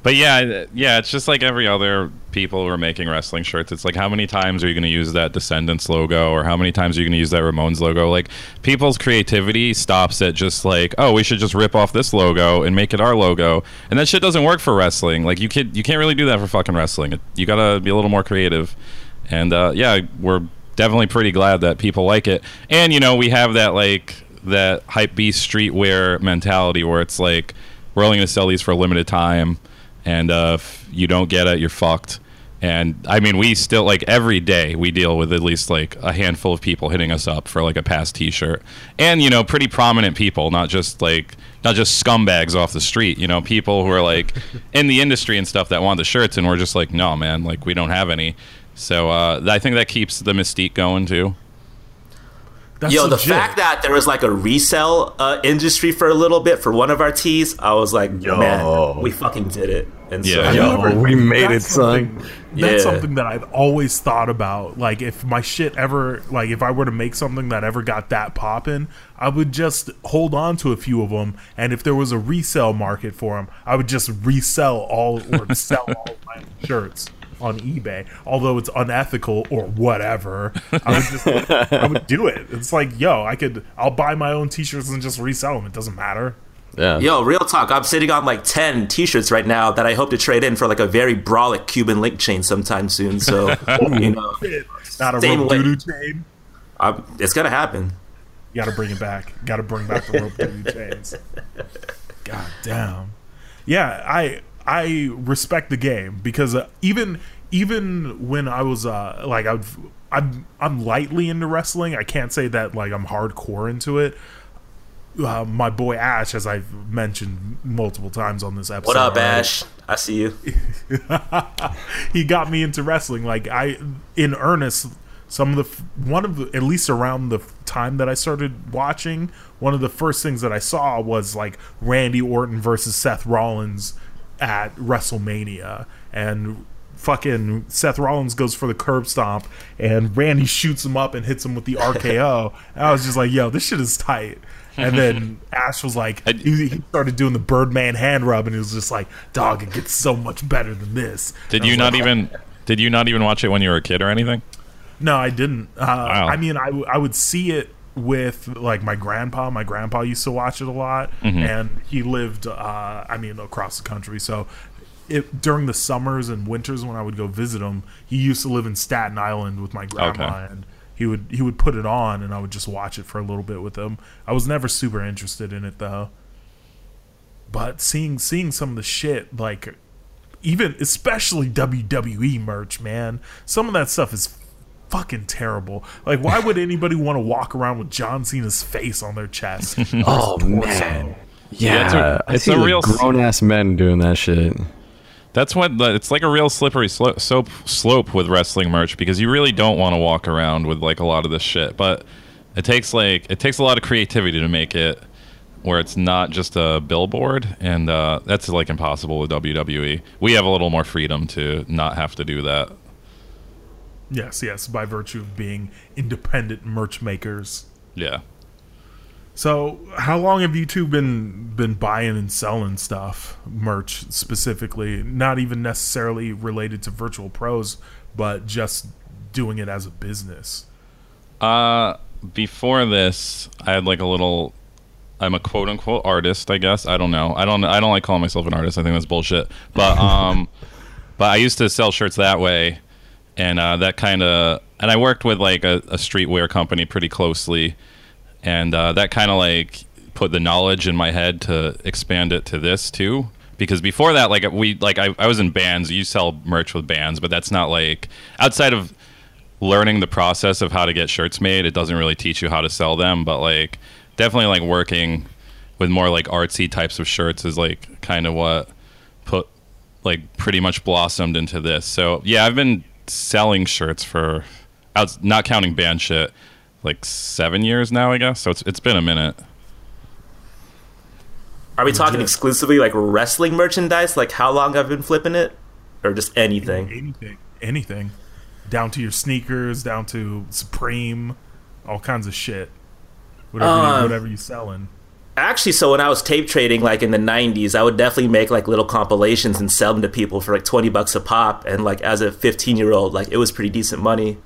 But yeah, yeah, it's just like every other people who are making wrestling shirts. It's like how many times are you going to use that Descendants logo, or how many times are you going to use that Ramones logo? Like people's creativity stops at just like, oh, we should just rip off this logo and make it our logo, and that shit doesn't work for wrestling. Like you can you can't really do that for fucking wrestling. You gotta be a little more creative, and uh, yeah, we're definitely pretty glad that people like it, and you know we have that like that hype beast streetwear mentality where it's like we're only going to sell these for a limited time and uh, if you don't get it, you're fucked. And I mean, we still like every day we deal with at least like a handful of people hitting us up for like a past T-shirt, and you know, pretty prominent people, not just like not just scumbags off the street. You know, people who are like in the industry and stuff that want the shirts, and we're just like, no, man, like we don't have any. So uh, I think that keeps the mystique going too. That's Yo, the fact that there was like a resell uh, industry for a little bit for one of our tees, I was like, Yo. man, we fucking did it. And so, Yo, Never- we made it, son. something- That's Yeah. something that I've always thought about. Like, if my shit ever, like, if I were to make something that ever got that popping, I would just hold on to a few of them. And if there was a resale market for them, I would just resell all or sell all of my shirts on eBay. Although it's unethical or whatever, I would just, I would do it. It's like, yo, I could, I'll buy my own t-shirts and just resell them. It doesn't matter. Yeah. Yo, real talk. I'm sitting on like 10 t shirts right now that I hope to trade in for like a very brolic Cuban link chain sometime soon. So, you know, Not a Same rope way. doo chain. I'm, it's going to happen. You gotta bring it back. Gotta bring back the rope doo chains. God damn. Yeah, I I respect the game because uh, even even when I was uh like I've I'm I'm lightly into wrestling. I can't say that like I'm hardcore into it. Uh, my boy Ash, as I've mentioned multiple times on this episode. What up, already, Ash? I see you. he got me into wrestling like i in earnest some of the one of the at least around the time that i started watching one of the first things that i saw was like randy orton versus seth rollins at wrestlemania and fucking seth rollins goes for the curb stomp and randy shoots him up and hits him with the rko and i was just like yo this shit is tight and then Ash was like, he, he started doing the Birdman hand rub, and he was just like, "Dog, it gets so much better than this." Did you not like, even? Did you not even watch it when you were a kid or anything? No, I didn't. Uh, I mean, I, w- I would see it with like my grandpa. My grandpa used to watch it a lot, and he lived, uh, I mean, across the country. So, it, during the summers and winters when I would go visit him, he used to live in Staten Island with my grandma, Okay. and he would he would put it on, and I would just watch it for a little bit with him. I was never super interested in it though. But seeing seeing some of the shit like even especially WWE merch, man. Some of that stuff is fucking terrible. Like, why would anybody want to walk around with John Cena's face on their chest? Oh man. Yeah, it's a- I it's a real grown ass men doing that shit. That's what the, it's like a real slippery slope, soap, slope with wrestling merch because you really don't want to walk around with like a lot of this shit. But it takes like it takes a lot of creativity to make it where it's not just a billboard, and uh, that's like impossible with WWE. We have a little more freedom to not have to do that. Yes, yes, by virtue of being independent merch makers. Yeah. So, how long have you two been been buying and selling stuff, merch specifically? Not even necessarily related to Virtual Pros, but just doing it as a business. Uh, before this, I had like a little. I'm a quote unquote artist, I guess. I don't know. I don't. I don't like calling myself an artist. I think that's bullshit. But um, but I used to sell shirts that way, and uh, that kind of. And I worked with like a, a streetwear company pretty closely, and uh, that kind of like put the knowledge in my head to expand it to this too. Because before that, like we like I, I was in bands. You sell merch with bands, but that's not like outside of learning the process of how to get shirts made it doesn't really teach you how to sell them but like definitely like working with more like artsy types of shirts is like kind of what put like pretty much blossomed into this so yeah i've been selling shirts for out not counting band shit like seven years now i guess so it's, it's been a minute Are we talking exclusively like wrestling merchandise? Like how long I've been flipping it? Or just anything? Anything, anything, down to your sneakers, down to Supreme, all kinds of shit. Whatever, you, Um, whatever you selling. Actually, so when I was tape trading, like in the '90s, I would definitely make like little compilations and sell them to people for like 20 bucks a pop. And like as a 15 year old, like it was pretty decent money.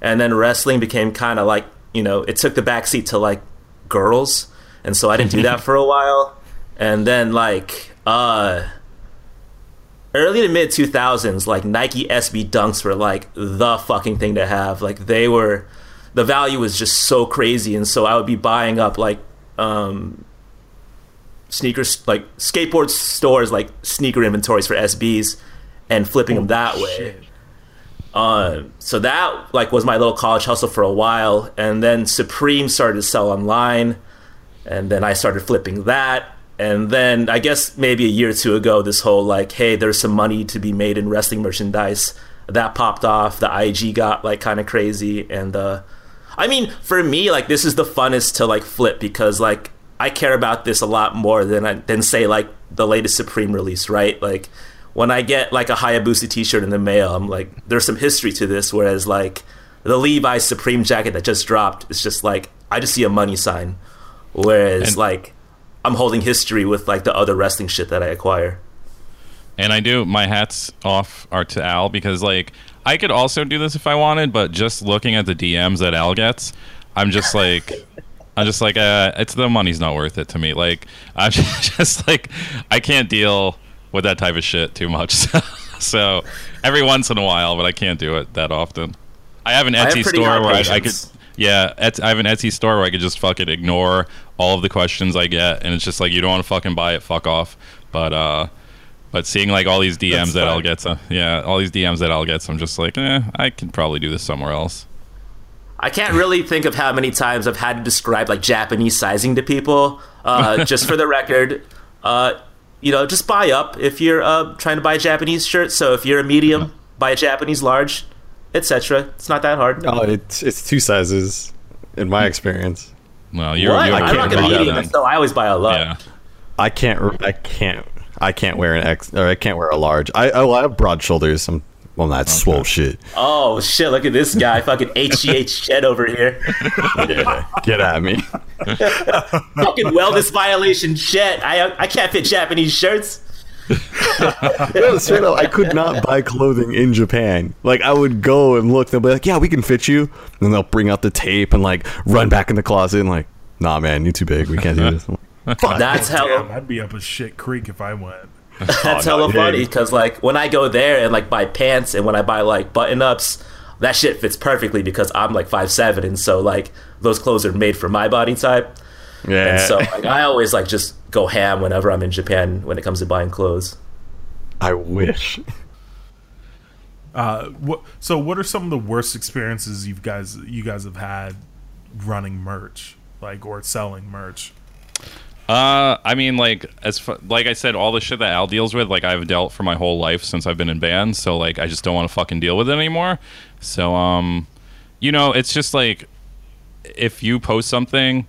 And then wrestling became kind of like you know it took the backseat to like girls, and so I didn't do that for a while. And then like uh early to mid 2000s, like Nike SB Dunks were like the fucking thing to have. Like they were, the value was just so crazy, and so I would be buying up like um, sneakers, like skateboard stores, like sneaker inventories for SBs, and flipping them that way. Um, so that like was my little college hustle for a while, and then Supreme started to sell online, and then I started flipping that, and then I guess maybe a year or two ago, this whole like, hey, there's some money to be made in wrestling merchandise that popped off. The IG got like kind of crazy, and uh, I mean, for me, like this is the funnest to like flip because like I care about this a lot more than I, than say like the latest Supreme release, right? Like when I get like a Hayabusa T-shirt in the mail, I'm like, there's some history to this. Whereas like the Levi's Supreme jacket that just dropped, it's just like I just see a money sign. Whereas And- like I'm holding history with like the other wrestling shit that I acquire. And I do my hats off are to Al because like I could also do this if I wanted, but just looking at the DMs that Al gets, I'm just like I'm just like uh it's the money's not worth it to me. Like I'm just, just like I can't deal with that type of shit too much. So, so every once in a while, but I can't do it that often. I have an Etsy pretty store where I, I could yeah, I have an Etsy store where I could just fucking ignore all of the questions I get, and it's just like you don't want to fucking buy it, fuck off. But uh, but seeing like all these DMs that I'll get, so, yeah, all these DMs that I'll get, so I'm just like, eh, I can probably do this somewhere else. I can't really think of how many times I've had to describe like Japanese sizing to people. Uh, just for the record, uh, you know, just buy up if you're uh, trying to buy a Japanese shirt. So if you're a medium, buy a Japanese large, etc. It's not that hard. Oh, it's it's two sizes, in my experience. Well, you're, what? you're I'm can't not gonna medium, so I always buy a lot. yeah. I can't. I can't. I can't wear an X or I can't wear a large. I oh I have broad shoulders. I'm well not swole shit. Oh shit! Look at this guy, fucking HGH shed over here. Yeah, get at me. fucking wellness violation shit. I I can't fit Japanese shirts. No, straight up, I could not buy clothing in Japan. Like I would go and look, they'll be like, "Yeah, we can fit you," and they'll bring out the tape and like run back in the closet and like, "Nah, man, you're too big. We can't do this." I'm like, Fuck. That's Damn, I'd be up a shit creek if I went. that's no, hella yeah. funny because like when I go there and like buy pants and when I buy like button ups, that shit fits perfectly because I'm like five seven and so like those clothes are made for my body type. yeah. And so like I always like just go ham whenever I'm in Japan when it comes to buying clothes. I wish. Uh, what? So, what are some of the worst experiences you guys you guys have had running merch, like or selling merch? Uh, I mean, like as like I said, all the shit that Al deals with, like I've dealt for my whole life since I've been in bands. So like, I just don't want to fucking deal with it anymore. So um, you know, it's just like if you post something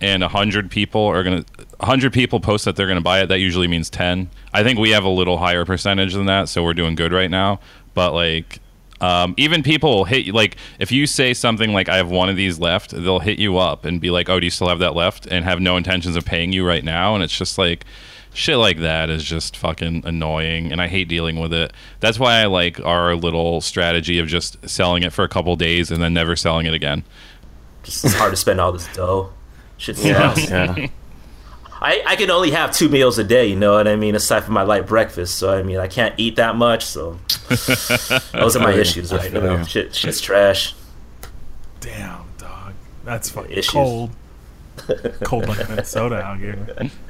and a hundred people are gonna, a hundred people post that they're gonna buy it, that usually means ten. I think we have a little higher percentage than that, so we're doing good right now. But like, um, even people will hit you. Like, if you say something like, "I have one of these left," they'll hit you up and be like, "Oh, do you still have that left?" and have no intentions of paying you right now. And it's just like, shit like that is just fucking annoying, and I hate dealing with it. That's why I like our little strategy of just selling it for a couple days and then never selling it again. Just it's hard to spend all this dough. Shit sucks. Yeah. I, I can only have two meals a day, you know what I mean, aside from my light breakfast. So I mean I can't eat that much, so those are my issues right feel now. Shit shit's trash. Damn, dog, that's fucking Issues. cold. Cold like Minnesota out here.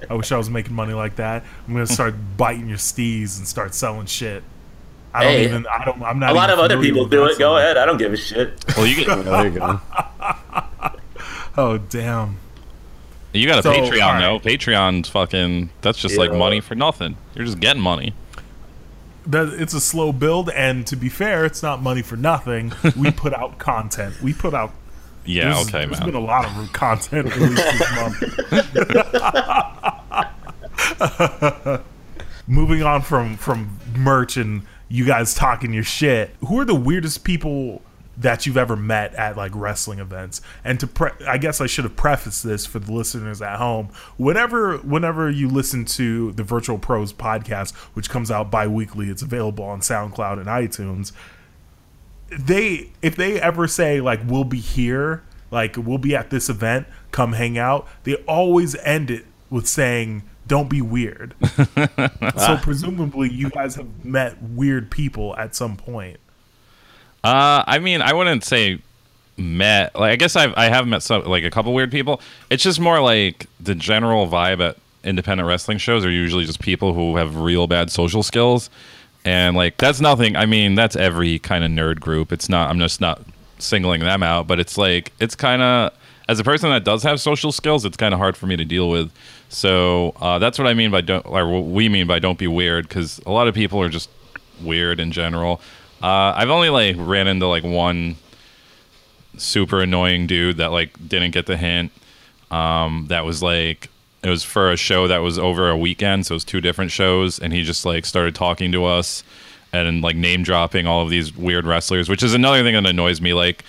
I wish I was making money like that. I'm gonna start biting your stees and start selling shit. I don't Hey, even. I don't. I'm not. A lot of other people do it. Go ahead. I don't give a shit. Well, you get, there you go. Oh damn. You got a So, Patreon alright. though. Patreon's fucking. That's just like money for nothing. You're just getting money. That it's a slow build, and to be fair, it's not money for nothing. We put out content. We put out. Yeah. there's- okay, There's man. been a lot of content released this month. Moving on from from merch and you guys talking your shit. Who are the weirdest people that you've ever met at like wrestling events. And to pre- I guess I should have prefaced this for the listeners at home. Whenever whenever you listen to the Virtual Pros podcast, which comes out bi-weekly, it's available on SoundCloud and iTunes. They if they ever say like we'll be here, like we'll be at this event, come hang out, they always end it with saying don't be weird. so presumably you guys have met weird people at some point. Uh, I mean, I wouldn't say met. Like, I guess I've I have met some like a couple weird people. It's just more like the general vibe at independent wrestling shows are usually just people who have real bad social skills, and like that's nothing. I mean, that's every kind of nerd group. It's not. I'm just not singling them out, but it's like it's kind of as a person that does have social skills, it's kind of hard for me to deal with. So uh, that's what I mean by don't, or what we mean by don't be weird, because a lot of people are just weird in general. Uh, I've only like ran into like one super annoying dude that like didn't get the hint. Um, that was like it was for a show that was over a weekend, so it was two different shows, and he just like started talking to us and like name dropping all of these weird wrestlers, which is another thing that annoys me. Like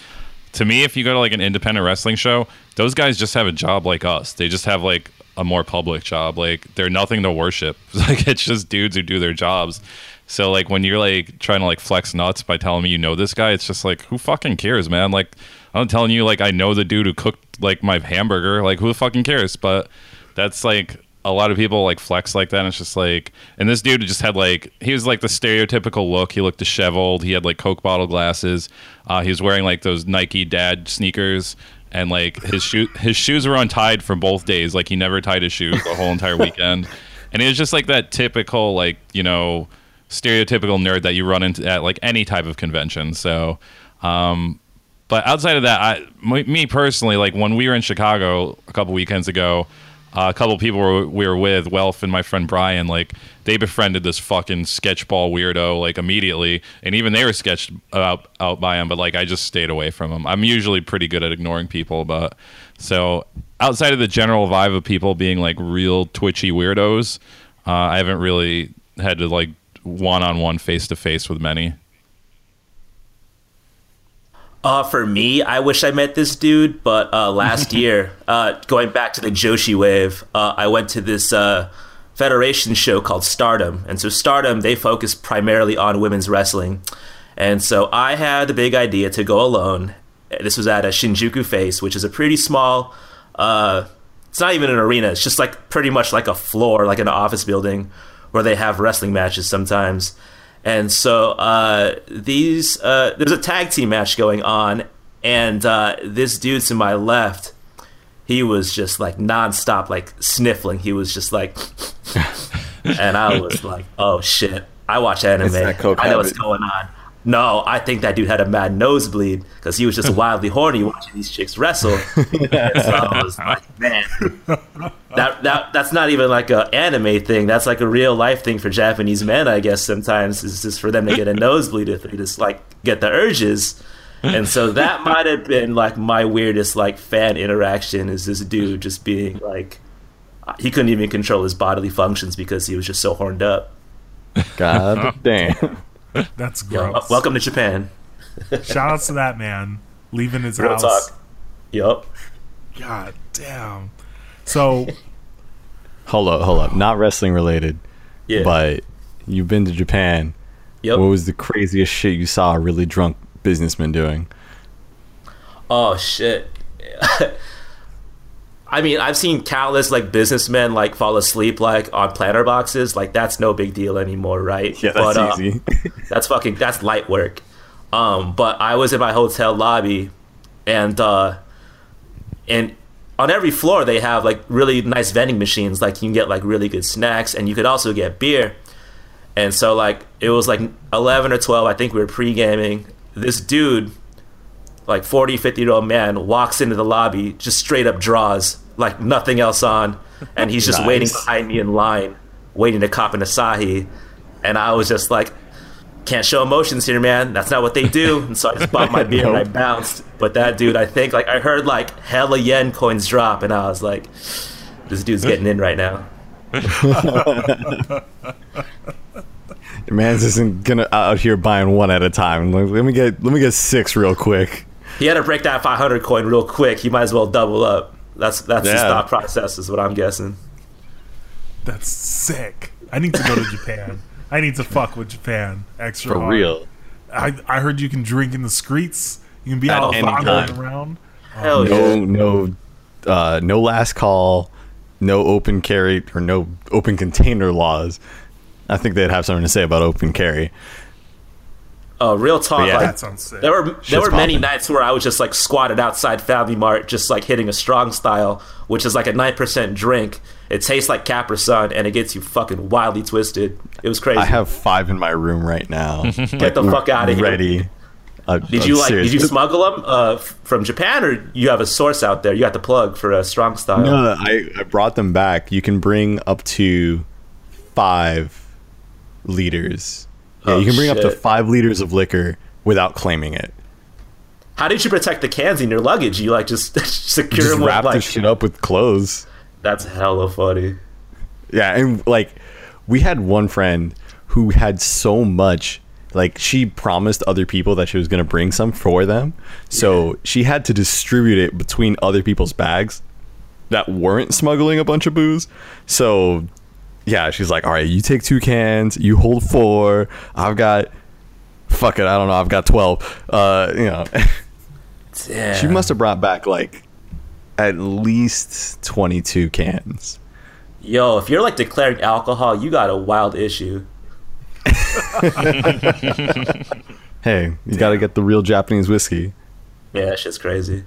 to me, if you go to like an independent wrestling show, those guys just have a job like us. They just have like a more public job. Like they're nothing to worship. Like it's just dudes who do their jobs. So like when you're like trying to like flex nuts by telling me you know this guy, it's just like who fucking cares, man? Like I'm telling you like I know the dude who cooked like my hamburger. Like who fucking cares? But that's like a lot of people like flex like that. And it's just like, and this dude just had like he was like the stereotypical look. He looked disheveled. He had like Coke bottle glasses. Uh, he was wearing like those Nike Dad sneakers. And like his shoe, his shoes were untied for both days. Like he never tied his shoes the whole entire weekend. And it was just like that typical, like you know, stereotypical nerd that you run into at like any type of convention. So, um, but outside of that, I, me personally, like when we were in Chicago a couple weekends ago, uh, a couple people were, we were with, Welf and my friend Brian, like they befriended this fucking sketchball weirdo like immediately, and even they were sketched out out by him. But like I just stayed away from him. I'm usually pretty good at ignoring people, but so outside of the general vibe of people being like real twitchy weirdos, uh, I haven't really had to like one on one face to face with many. Uh, for me, I wish I met this dude, but uh, last year, uh, going back to the Joshi wave, uh, I went to this uh, federation show called Stardom. And so, Stardom, they focus primarily on women's wrestling. And so, I had the big idea to go alone. This was at a Shinjuku Face, which is a pretty small, uh, it's not even an arena, it's just like pretty much like a floor, like an office building where they have wrestling matches sometimes. And so uh, these uh, there's a tag team match going on, and uh, this dude to my left, he was just like nonstop, like sniffling. He was just like, and I was like, oh shit! I watch anime. I know what's going on. No, I think that dude had a mad nosebleed because he was just wildly horny watching these chicks wrestle. so I was like, man, that, that that's not even like a anime thing. That's like a real life thing for Japanese men, I guess. Sometimes it's just for them to get a nosebleed if they just like get the urges. And so that might have been like my weirdest like fan interaction is this dude just being like he couldn't even control his bodily functions because he was just so horned up. God damn. That's Yo, gross. welcome to Japan. Shout outs to that man leaving his Real house. talk. Yup. God damn. So Hold up, hold up. Not wrestling related, Yeah. but you've been to Japan. yep. What was the craziest shit you saw a really drunk businessman doing? Oh shit. I mean, I've seen countless like businessmen like fall asleep like on planter boxes. Like that's no big deal anymore, right? Yeah, that's But, uh, easy. that's fucking that's light work. Um, but I was in my hotel lobby, and uh, and on every floor they have like really nice vending machines. Like you can get like really good snacks, and you could also get beer. And so like it was like eleven or twelve. I think we were pre gaming. This dude, like 40, 50 year old man, walks into the lobby, just straight up draws like nothing else on, and he's just Nice. waiting behind me in line, waiting to cop an Asahi. And I was just like, can't show emotions here, man. That's not what they do. And so I just bought my beer and I bounced. But that dude, I think, like, I heard like hella yen coins drop, and I was like, this dude's getting in right now. Man's isn't gonna out here buying one at a time. Let me get let me get six real quick. He had to break that 500 coin real quick. He might as well double up. That's that's his thought process, is what I'm guessing. That's sick. I need to go to Japan. I need to fuck with Japan extra For hard. real. I, I heard you can drink in the streets. You can be At out any wandering time. around. Hell No yeah. no uh, no last call, no open carry or no open container laws. I think they'd have something to say about open carry. Uh, real talk. yeah. like, That sounds sick. There were there were many poppin'. nights where I was just like squatted outside Family Mart, just like hitting a strong style, which is like a nine percent drink. It tastes like Capri Sun, and it gets you fucking wildly twisted. It was crazy. I have five in my room right now. Get the fuck out of here. Ready. Uh, did I'm you like? serious. Did you smuggle them uh, from Japan, or you have a source out there? You got the plug for a strong style. No, I, I brought them back. You can bring up to five liters. Yeah, Oh, you can oh, bring up to five liters of liquor without claiming it. How did you protect the cans in your luggage? You like just secure Just them wrap the like. shit up with clothes. That's hella funny. Yeah, and like we had one friend who had so much like she promised other people that she was going to bring some for them. So she had to distribute it between other people's bags that weren't smuggling a bunch of booze. So yeah, she's like, "All right, you take two cans, you hold four. I've got fuck it, I don't know, I've got 12." Uh, you know, Yeah. she must have brought back like at least 22 cans. Yo, if you're like declaring alcohol, you got a wild issue. Hey, you got to get the real Japanese whiskey. Yeah, that shit's crazy.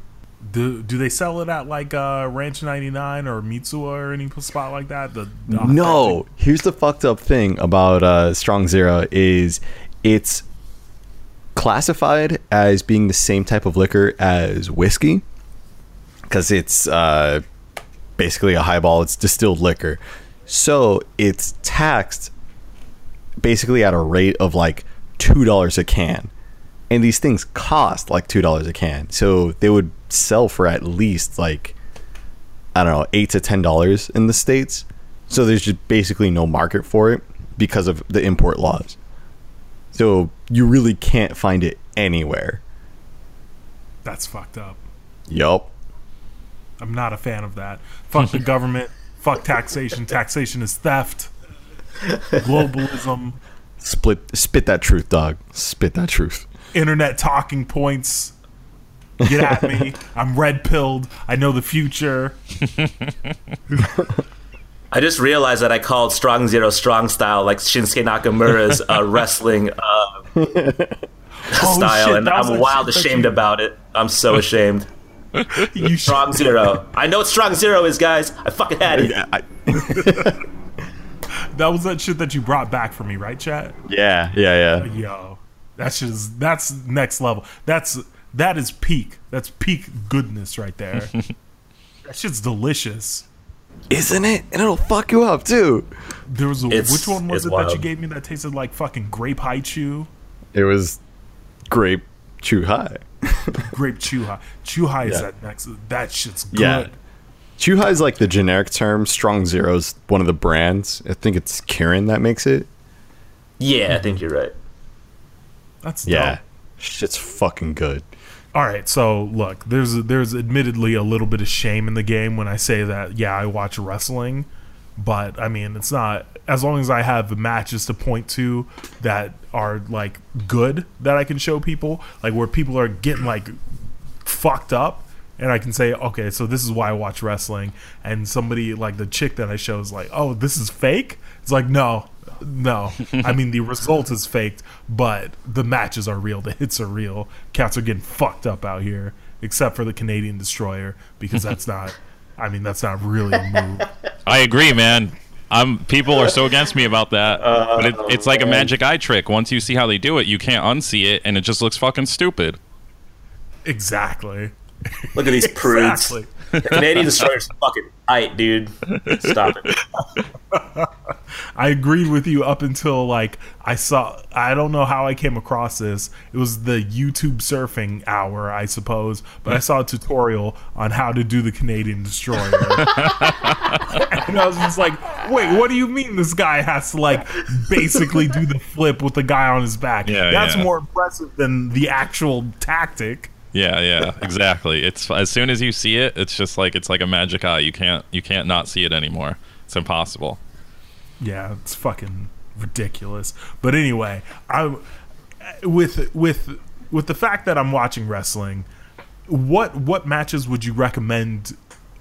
Do do they sell it at like uh, Ranch 99 or Mitsuwa or any spot like that? The, the No, here's the fucked up thing about uh, Strong Zero is it's classified as being the same type of liquor as whiskey because it's uh, basically a highball. It's distilled liquor, so it's taxed basically at a rate of like two dollars a can, and these things cost like two dollars a can. So they would sell for at least like I don't know, eight to ten dollars in the states. So there's just basically no market for it because of the import laws. So you really can't find it anywhere. That's fucked up. Yup. I'm not a fan of that. Fuck the government. Fuck taxation. Taxation is theft. Globalism. Split spit that truth, dog. Spit that truth. Internet talking points. Get at me. I'm red pilled. I know the future. I just realized that I called Strong Zero Strong Style like Shinsuke Nakamura's uh, wrestling uh, Oh, style, shit, and I'm that wild shit ashamed you- about it. I'm so ashamed. You should, Strong Zero. I know what Strong Zero is, guys. I fucking had it. Yeah, I, that was that shit that you brought back for me, right, chat? yeah, yeah, yeah. Yo, that's just that's next level. That's that is peak. That's peak goodness right there. that shit's delicious. Isn't it? And it'll fuck you up too. There was a, It's- which one was it's it that you gave me that tasted like fucking grape Hi-Chew? It was grape chu-hi. Grape chu-hi. Chew high is that next. That shit's good. Yeah. Chu-hi is like the generic term. Strong Zero is one of the brands. I think it's Kirin that makes it. Yeah, I think mm-hmm. you're right. That's Yeah. dope. Shit's fucking good. All right, so look, there's there's admittedly a little bit of shame in the game when I say that. Yeah, I watch wrestling, but I mean, it's not as long as I have matches to point to that are like good that I can show people, like where people are getting like fucked up, and I can say, okay, so this is why I watch wrestling, and somebody like the chick that I show is like, oh, this is fake. It's like no. No, I mean the result is faked, but the matches are real. The hits are real. Cats are getting fucked up out here, except for the Canadian Destroyer because that's not. I mean, that's not really a move. I agree, man. I'm people are so against me about that, but it, it's like a oh, magic eye trick. Once you see how they do it, you can't unsee it, and it just looks fucking stupid. Exactly. Look at these prudes. Exactly. The Canadian Destroyer's fucking tight, dude. Stop it. I agreed with you up until like I saw. I don't know how I came across this. It was the YouTube surfing hour, I suppose. But I saw a tutorial on how to do the Canadian destroyer, and I was just like, "Wait, what do you mean this guy has to like basically do the flip with the guy on his back? Yeah, That's yeah. more impressive than the actual tactic." Yeah, yeah, exactly. It's as soon as you see it, it's just like it's like a magic eye. You can't you can't not see it anymore. It's impossible. Yeah, it's fucking ridiculous. But anyway, I with with with the fact that I'm watching wrestling, what what matches would you recommend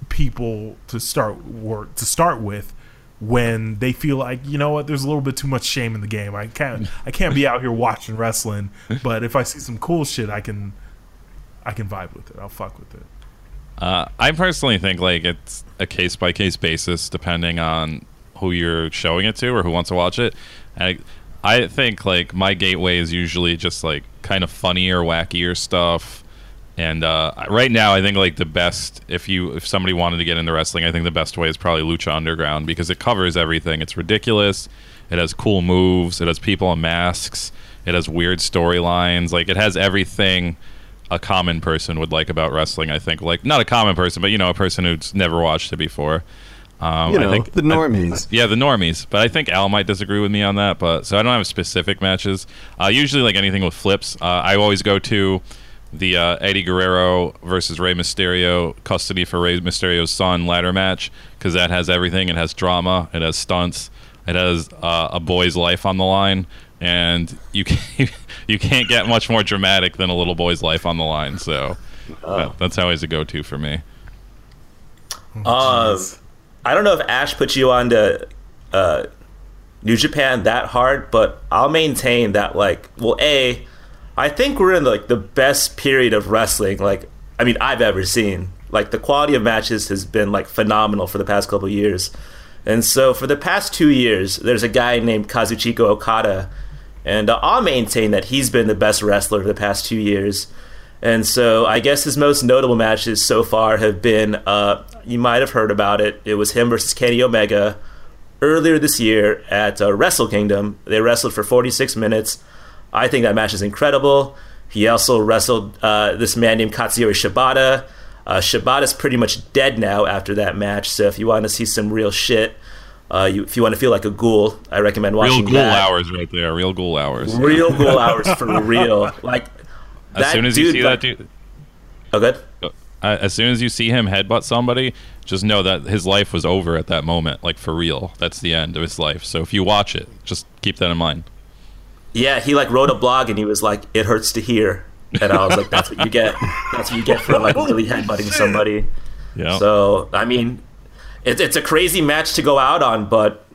people to start or to start with when they feel like you know what there's a little bit too much shame in the game. I can't I can't be out here watching wrestling, but if I see some cool shit, I can I can vibe with it. I'll fuck with it. Uh, I personally think like it's a case by case basis, depending on who you're showing it to or who wants to watch it. I, I think like my gateway is usually just like kind of funnier, wackier stuff. And uh, right now, I think like the best if you if somebody wanted to get into wrestling, I think the best way is probably Lucha Underground because it covers everything. It's ridiculous. It has cool moves. It has people in masks. It has weird storylines. Like it has everything a common person would like about wrestling. I think, like not a common person, but you know, a person who's never watched it before. Um, You I know, think the normies. yeah, the normies. But I think Al might disagree with me on that. But so I don't have specific matches. Uh, usually, like anything with flips, uh, I always go to the uh, Eddie Guerrero versus Rey Mysterio custody for Rey Mysterio's son ladder match because that has everything. It has drama. It has stunts. It has uh, a boy's life on the line, and you can you can't get much more dramatic than a little boy's life on the line. So that, that's always a go-to for me. Um, I don't know if Ash put you on to uh, New Japan that hard, but I'll maintain that like, well, a, I think we're in like the best period of wrestling. Like, I mean, I've ever seen. Like the quality of matches has been like phenomenal for the past couple of years, and so for the past two years, there's a guy named Kazuchika Okada, and uh, I'll maintain that he's been the best wrestler the past two years. And so I guess his most notable matches so far have been uh, you might have heard about it. It was him versus Kenny Omega earlier this year at uh, Wrestle Kingdom. They wrestled for 46 minutes. I think that match is incredible. He also wrestled uh, this man named Katsuyori Shibata. Uh, Shibata's pretty much dead now after that match. So if you want to see some real shit, uh, you, if you want to feel like a ghoul, I recommend watching. Real ghoul that. hours right there. Real ghoul hours. Real ghoul hours for real. Like As soon as you see like- that dude, Oh, good. uh, as soon as you see him headbutt somebody, just know that his life was over at that moment. Like for real, that's the end of his life. So if you watch it, just keep that in mind. Yeah, he like wrote a blog and he was like, "It hurts to hear," and I was like, "That's what you get. That's what you get for like really headbutting somebody." Yeah. So I mean, it's it's a crazy match to go out on, but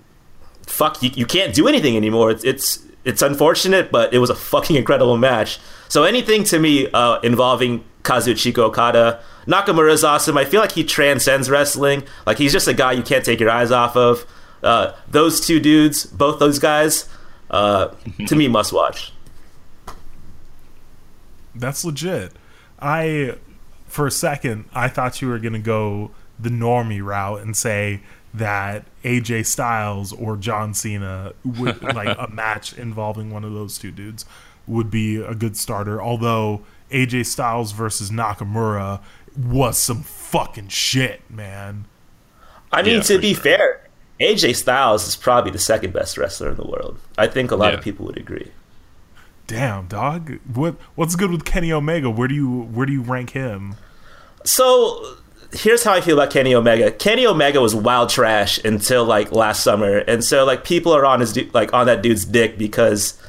fuck, you, you can't do anything anymore. It's it's it's unfortunate, but it was a fucking incredible match. So anything to me uh, involving Kazuchika Okada, Nakamura is awesome. I feel like he transcends wrestling. Like he's just a guy you can't take your eyes off of. Uh, those two dudes, both those guys, uh, to me, must watch. That's legit. I, for a second, I thought you were gonna go the normie route and say that AJ Styles or John Cena would like a match involving one of those two dudes would be a good starter. Although AJ Styles versus Nakamura was some fucking shit, man. I mean, Yeah, to be sure. fair, AJ Styles is probably the second best wrestler in the world. I think a lot Yeah. of people would agree. Damn, dog. What what's good with Kenny Omega? Where do you where do you rank him? So here's how I feel about Kenny Omega. Kenny Omega was wild trash until like last summer, and so like people are on his like on that dude's dick because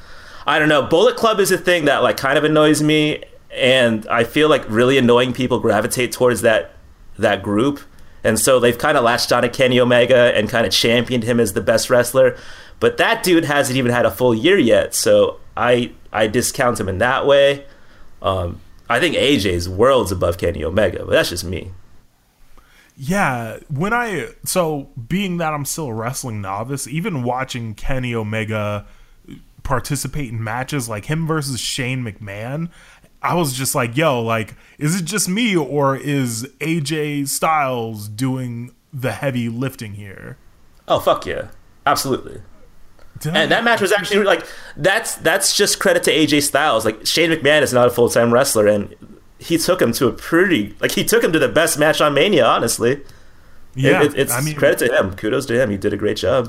I don't know. Bullet Club is a thing that like kind of annoys me, and I feel like really annoying people gravitate towards that that group, and so they've kind of latched on to Kenny Omega and kind of championed him as the best wrestler. But that dude hasn't even had a full year yet, so I I discount him in that way. Um, I think AJ's worlds above Kenny Omega, but that's just me. Yeah, when I so being that I'm still a wrestling novice, even watching Kenny Omega participate in matches like him versus Shane McMahon, I was just like, yo, like, is it just me or is AJ Styles doing the heavy lifting here? Oh fuck yeah, absolutely. Did I- And that match was actually like that's that's just credit to AJ Styles. Like Shane McMahon is not a full time wrestler, and he took him to a pretty like he took him to the best match on Mania. Honestly, yeah, It- it's I mean, credit to him. Kudos to him. He did a great job.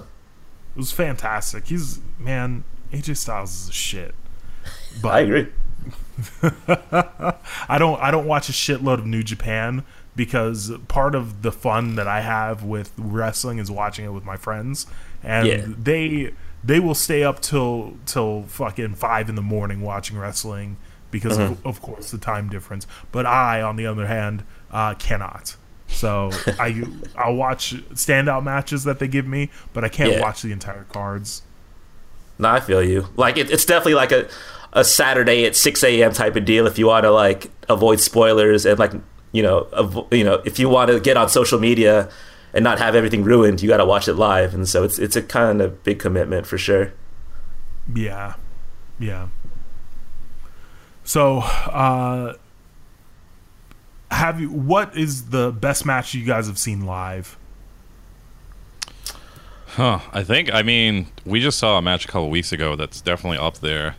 it was fantastic. He's man, AJ Styles is a shit. But I agree. I don't I don't watch a shitload of New Japan because part of the fun that I have with wrestling is watching it with my friends, and Yeah. they they will stay up till till fucking five in the morning watching wrestling because of, of course the time difference. But I, on the other hand, uh, cannot. So I I'll watch standout matches that they give me, but I can't Yeah. watch the entire cards. No, I feel you. Like it, it's definitely like a a Saturday at six a.m. type of deal. If you want to like avoid spoilers and like you know avo- you know if you want to get on social media and not have everything ruined, you got to watch it live. And so it's it's a kind of big commitment for sure. Yeah. Yeah. So, uh have you what is the best match you guys have seen live? Huh. I think, I mean, we just saw a match a couple weeks ago that's definitely up there.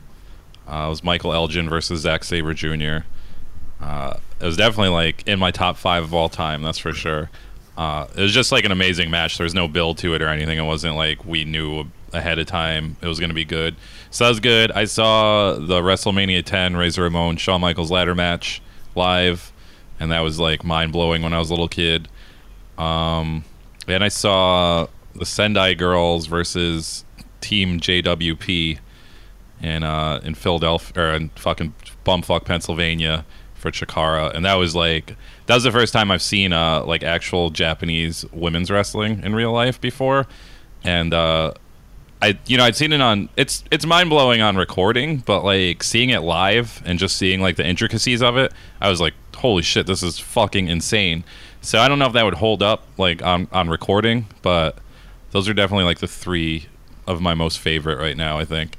Uh, it was Michael Elgin versus Zack Sabre Jr. Uh, it was definitely like in my top five of all time, that's for sure. Uh, it was just like an amazing match. There was no build to it or anything. It wasn't like we knew ahead of time it was going to be good. So that was good. I saw the WrestleMania 10 Razor Ramon Shawn Michaels ladder match live, and that was like mind blowing when I was a little kid. Um, and I saw the Sendai Girls versus Team JWP in uh in Philadelphia or in fucking bumfuck Pennsylvania for Chikara, and that was like that was the first time I've seen uh like actual Japanese women's wrestling in real life before, and uh. I you know I'd seen it on it's it's mind blowing on recording, but like seeing it live and just seeing like the intricacies of it, I was like, holy shit, this is fucking insane. So I don't know if that would hold up like on on recording, but those are definitely like the three of my most favorite right now. I think.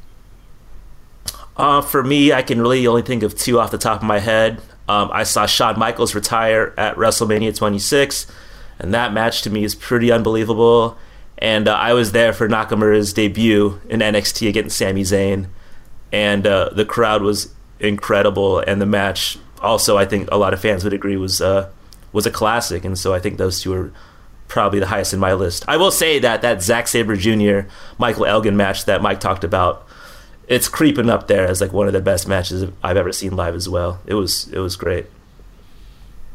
Uh, for me, I can really only think of two off the top of my head. Um, I saw Shawn Michaels retire at WrestleMania 26, and that match to me is pretty unbelievable. And uh, I was there for Nakamura's debut in NXT against Sami Zayn, and uh, the crowd was incredible. And the match, also, I think a lot of fans would agree was uh, was a classic. And so I think those two are probably the highest in my list. I will say that that Zack Sabre Jr. Michael Elgin match that Mike talked about it's creeping up there as like one of the best matches I've ever seen live as well. It was it was great.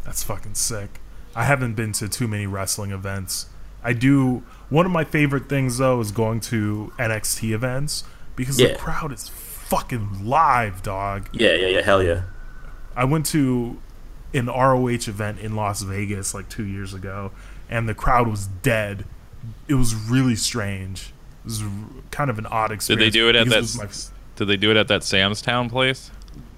That's fucking sick. I haven't been to too many wrestling events. I do. One of my favorite things though is going to NXT events because Yeah. the crowd is fucking live, dog. Yeah, yeah, yeah, hell yeah. I went to an ROH event in Las Vegas like two years ago, and the crowd was dead. It was really strange. It was kind of an odd experience. Did experience. they do it at that? was my- Did they do it at that Sam's Town place?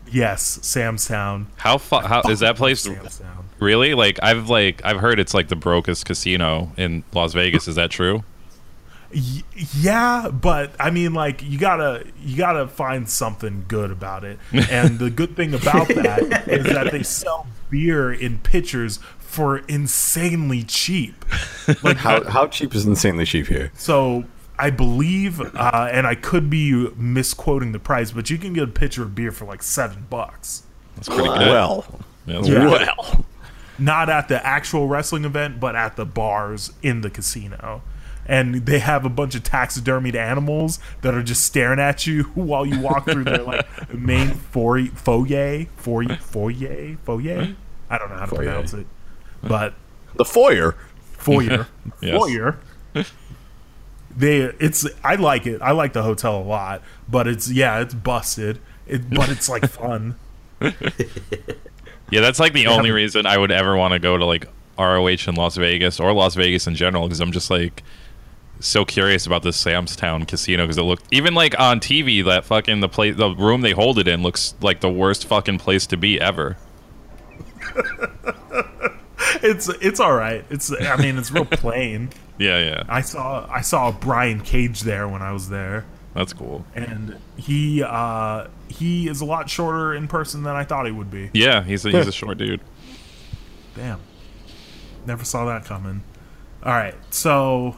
yes, Sam's Town. How fu- how is that place Sam's Town. Really? Like I've like I've heard it's like the brokest casino in Las Vegas. Is that true? Y- yeah, but I mean, like you gotta you gotta find something good about it. And the good thing about that is that they sell beer in pitchers for insanely cheap. Like How how cheap is insanely cheap here? so. I believe, uh, and I could be misquoting the price, but you can get a pitcher of beer for like seven bucks. That's pretty good. Well, Yeah, that's Yeah. well. Not at the actual wrestling event, but at the bars in the casino. And they have a bunch of taxidermied animals that are just staring at you while you walk through their like main foyer, foyer, foyer, foyer, foyer. I don't know how to Foyer. pronounce it, but The foyer. foyer, Yes. foyer. They, it's. I like it. I like the hotel a lot, but it's yeah, it's busted. It, but it's like fun. Yeah, that's like the only reason I would ever want to go to like ROH in Las Vegas or Las Vegas in general because I'm just like so curious about this Sam's Town casino because it looked even like on TV that fucking the place the room they hold it in looks like the worst fucking place to be ever. It's it's all right. It's. I mean, it's real plain. Yeah, yeah, I saw I saw Brian Cage there when I was there, that's cool. and he uh, he is a lot shorter in person than I thought he would be. Yeah, he's a, he's a short dude. Damn, never saw that coming. All right, so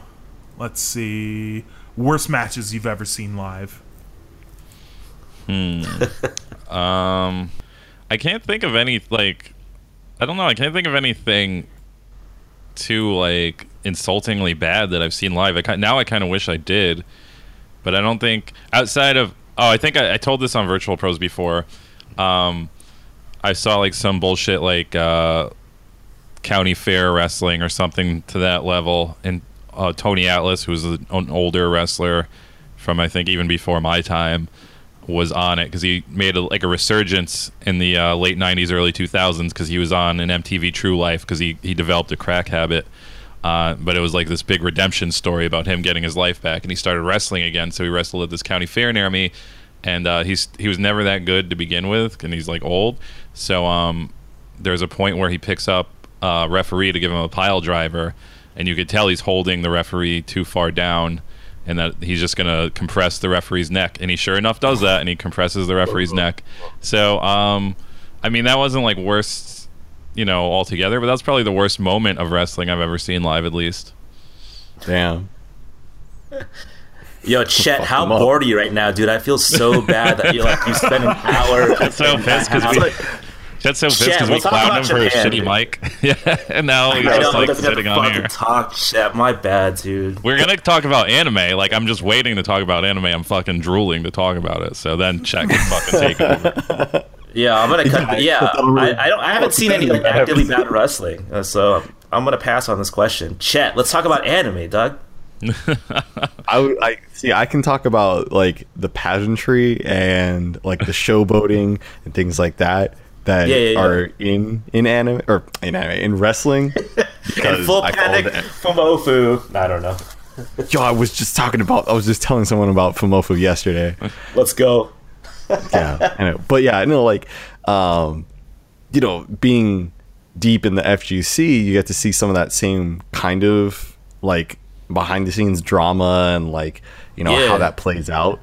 let's see. worst matches you've ever seen live. Hmm. um, I can't think of any like, I don't know. I can't think of anything too like insultingly bad that I've seen live. I now I kind of wish I did, but I don't think outside of. Oh, I think I, I told this on Virtual Pros before. Um, I saw like some bullshit like uh, county fair wrestling or something to that level, and uh, Tony Atlas, who was an older wrestler from I think even before my time, was on it because he made a, like a resurgence in the uh, late '90s, early 2000s because he was on an MTV True Life because he he developed a crack habit. Uh, but it was like this big redemption story about him getting his life back, and he started wrestling again. So he wrestled at this county fair near me, and uh, he's he was never that good to begin with, and he's like old. So um, there's a point where he picks up a referee to give him a pile driver, and you could tell he's holding the referee too far down, and that he's just gonna compress the referee's neck. And he sure enough does that, and he compresses the referee's neck. So um, I mean that wasn't like worst, you know, altogether, but that's probably the worst moment of wrestling I've ever seen live, at least. Damn. Yo, Chet, how him up. bored are you right now, dude? I feel so bad that you like you spent an hour. That's so pissed because we. That's so pissed Chet, because we'll we talk clowned him for his shitty dude. mic. yeah, and now he's I just like doesn't sitting on fucking here. talk, Chet. My bad, dude. We're gonna talk about anime. Like I'm just waiting to talk about anime. I'm fucking drooling to talk about it. So then Chet can fucking take over. Yeah, I'm gonna cut. Yeah, that'll I, I don't. I haven't seen any like actively bad wrestling, uh, so I'm gonna pass on this question. Chet, let's talk about anime, Doug. I would I see I can talk about like the pageantry and like the showboating and things like that that Yeah, yeah, yeah. are in in anime or in anime in wrestling. And full I panic the- from Ofu. I don't know. Yo, I was just talking about I was just telling someone about Fumoffu yesterday. Let's go. Yeah I know. but yeah i know like um you know being deep in the fgc you get to see some of that same kind of like behind the scenes drama and like you know Yeah. how that plays out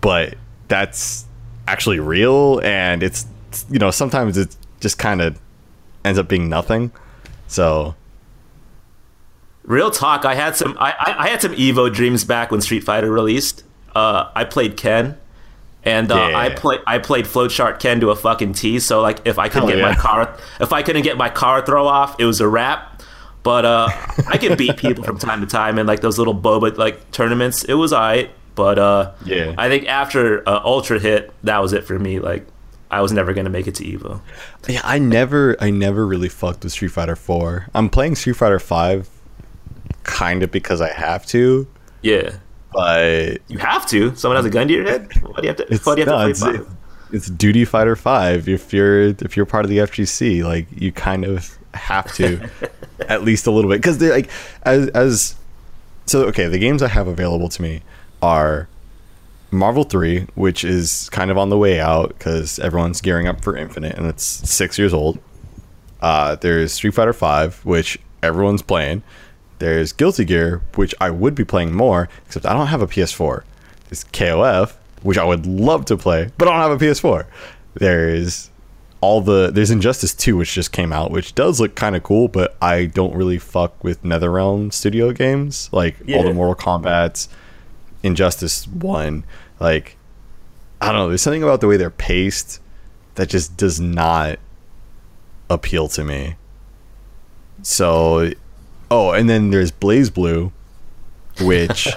but that's actually real and it's you know sometimes it just kind of ends up being nothing so Real talk. I had some. I, I, I had some Evo dreams back when Street Fighter released. Uh, I played Ken, and uh, Yeah. I play I played Flowchart Ken to a fucking T. So like, if I couldn't Hell get my car, if I couldn't get my kara throw off, it was a wrap. But uh, I could beat people from time to time in like those little boba like tournaments. It was alright. But uh, Yeah. I think after uh, Ultra hit, that was it for me. Like, I was never gonna make it to Evo. yeah i never i never really fucked with street fighter 4 i'm playing street fighter 5 kind of because i have to Yeah, but you have to. Someone has a gun to your head. Why do you have to? It's why do you have no, to it's, it's Duty Fighter Five. If you're if you're part of the FGC, like you kind of have to, at least a little bit, because they're like as as so. Okay, the games I have available to me are Marvel Three, which is kind of on the way out because everyone's gearing up for Infinite, and it's six years old. Uh, there's Street Fighter Five, which everyone's playing. There's Guilty Gear, which I would be playing more, except I don't have a PS4. There's KOF, which I would love to play, but I don't have a PS4. There's all the there's Injustice 2, which just came out, which does look kind of cool, but I don't really fuck with NetherRealm Studio games, like all the Mortal Kombat's, Injustice 1. Like, I don't know, there's something about the way they're paced that just does not appeal to me. So, oh, and then there's BlazBlue, which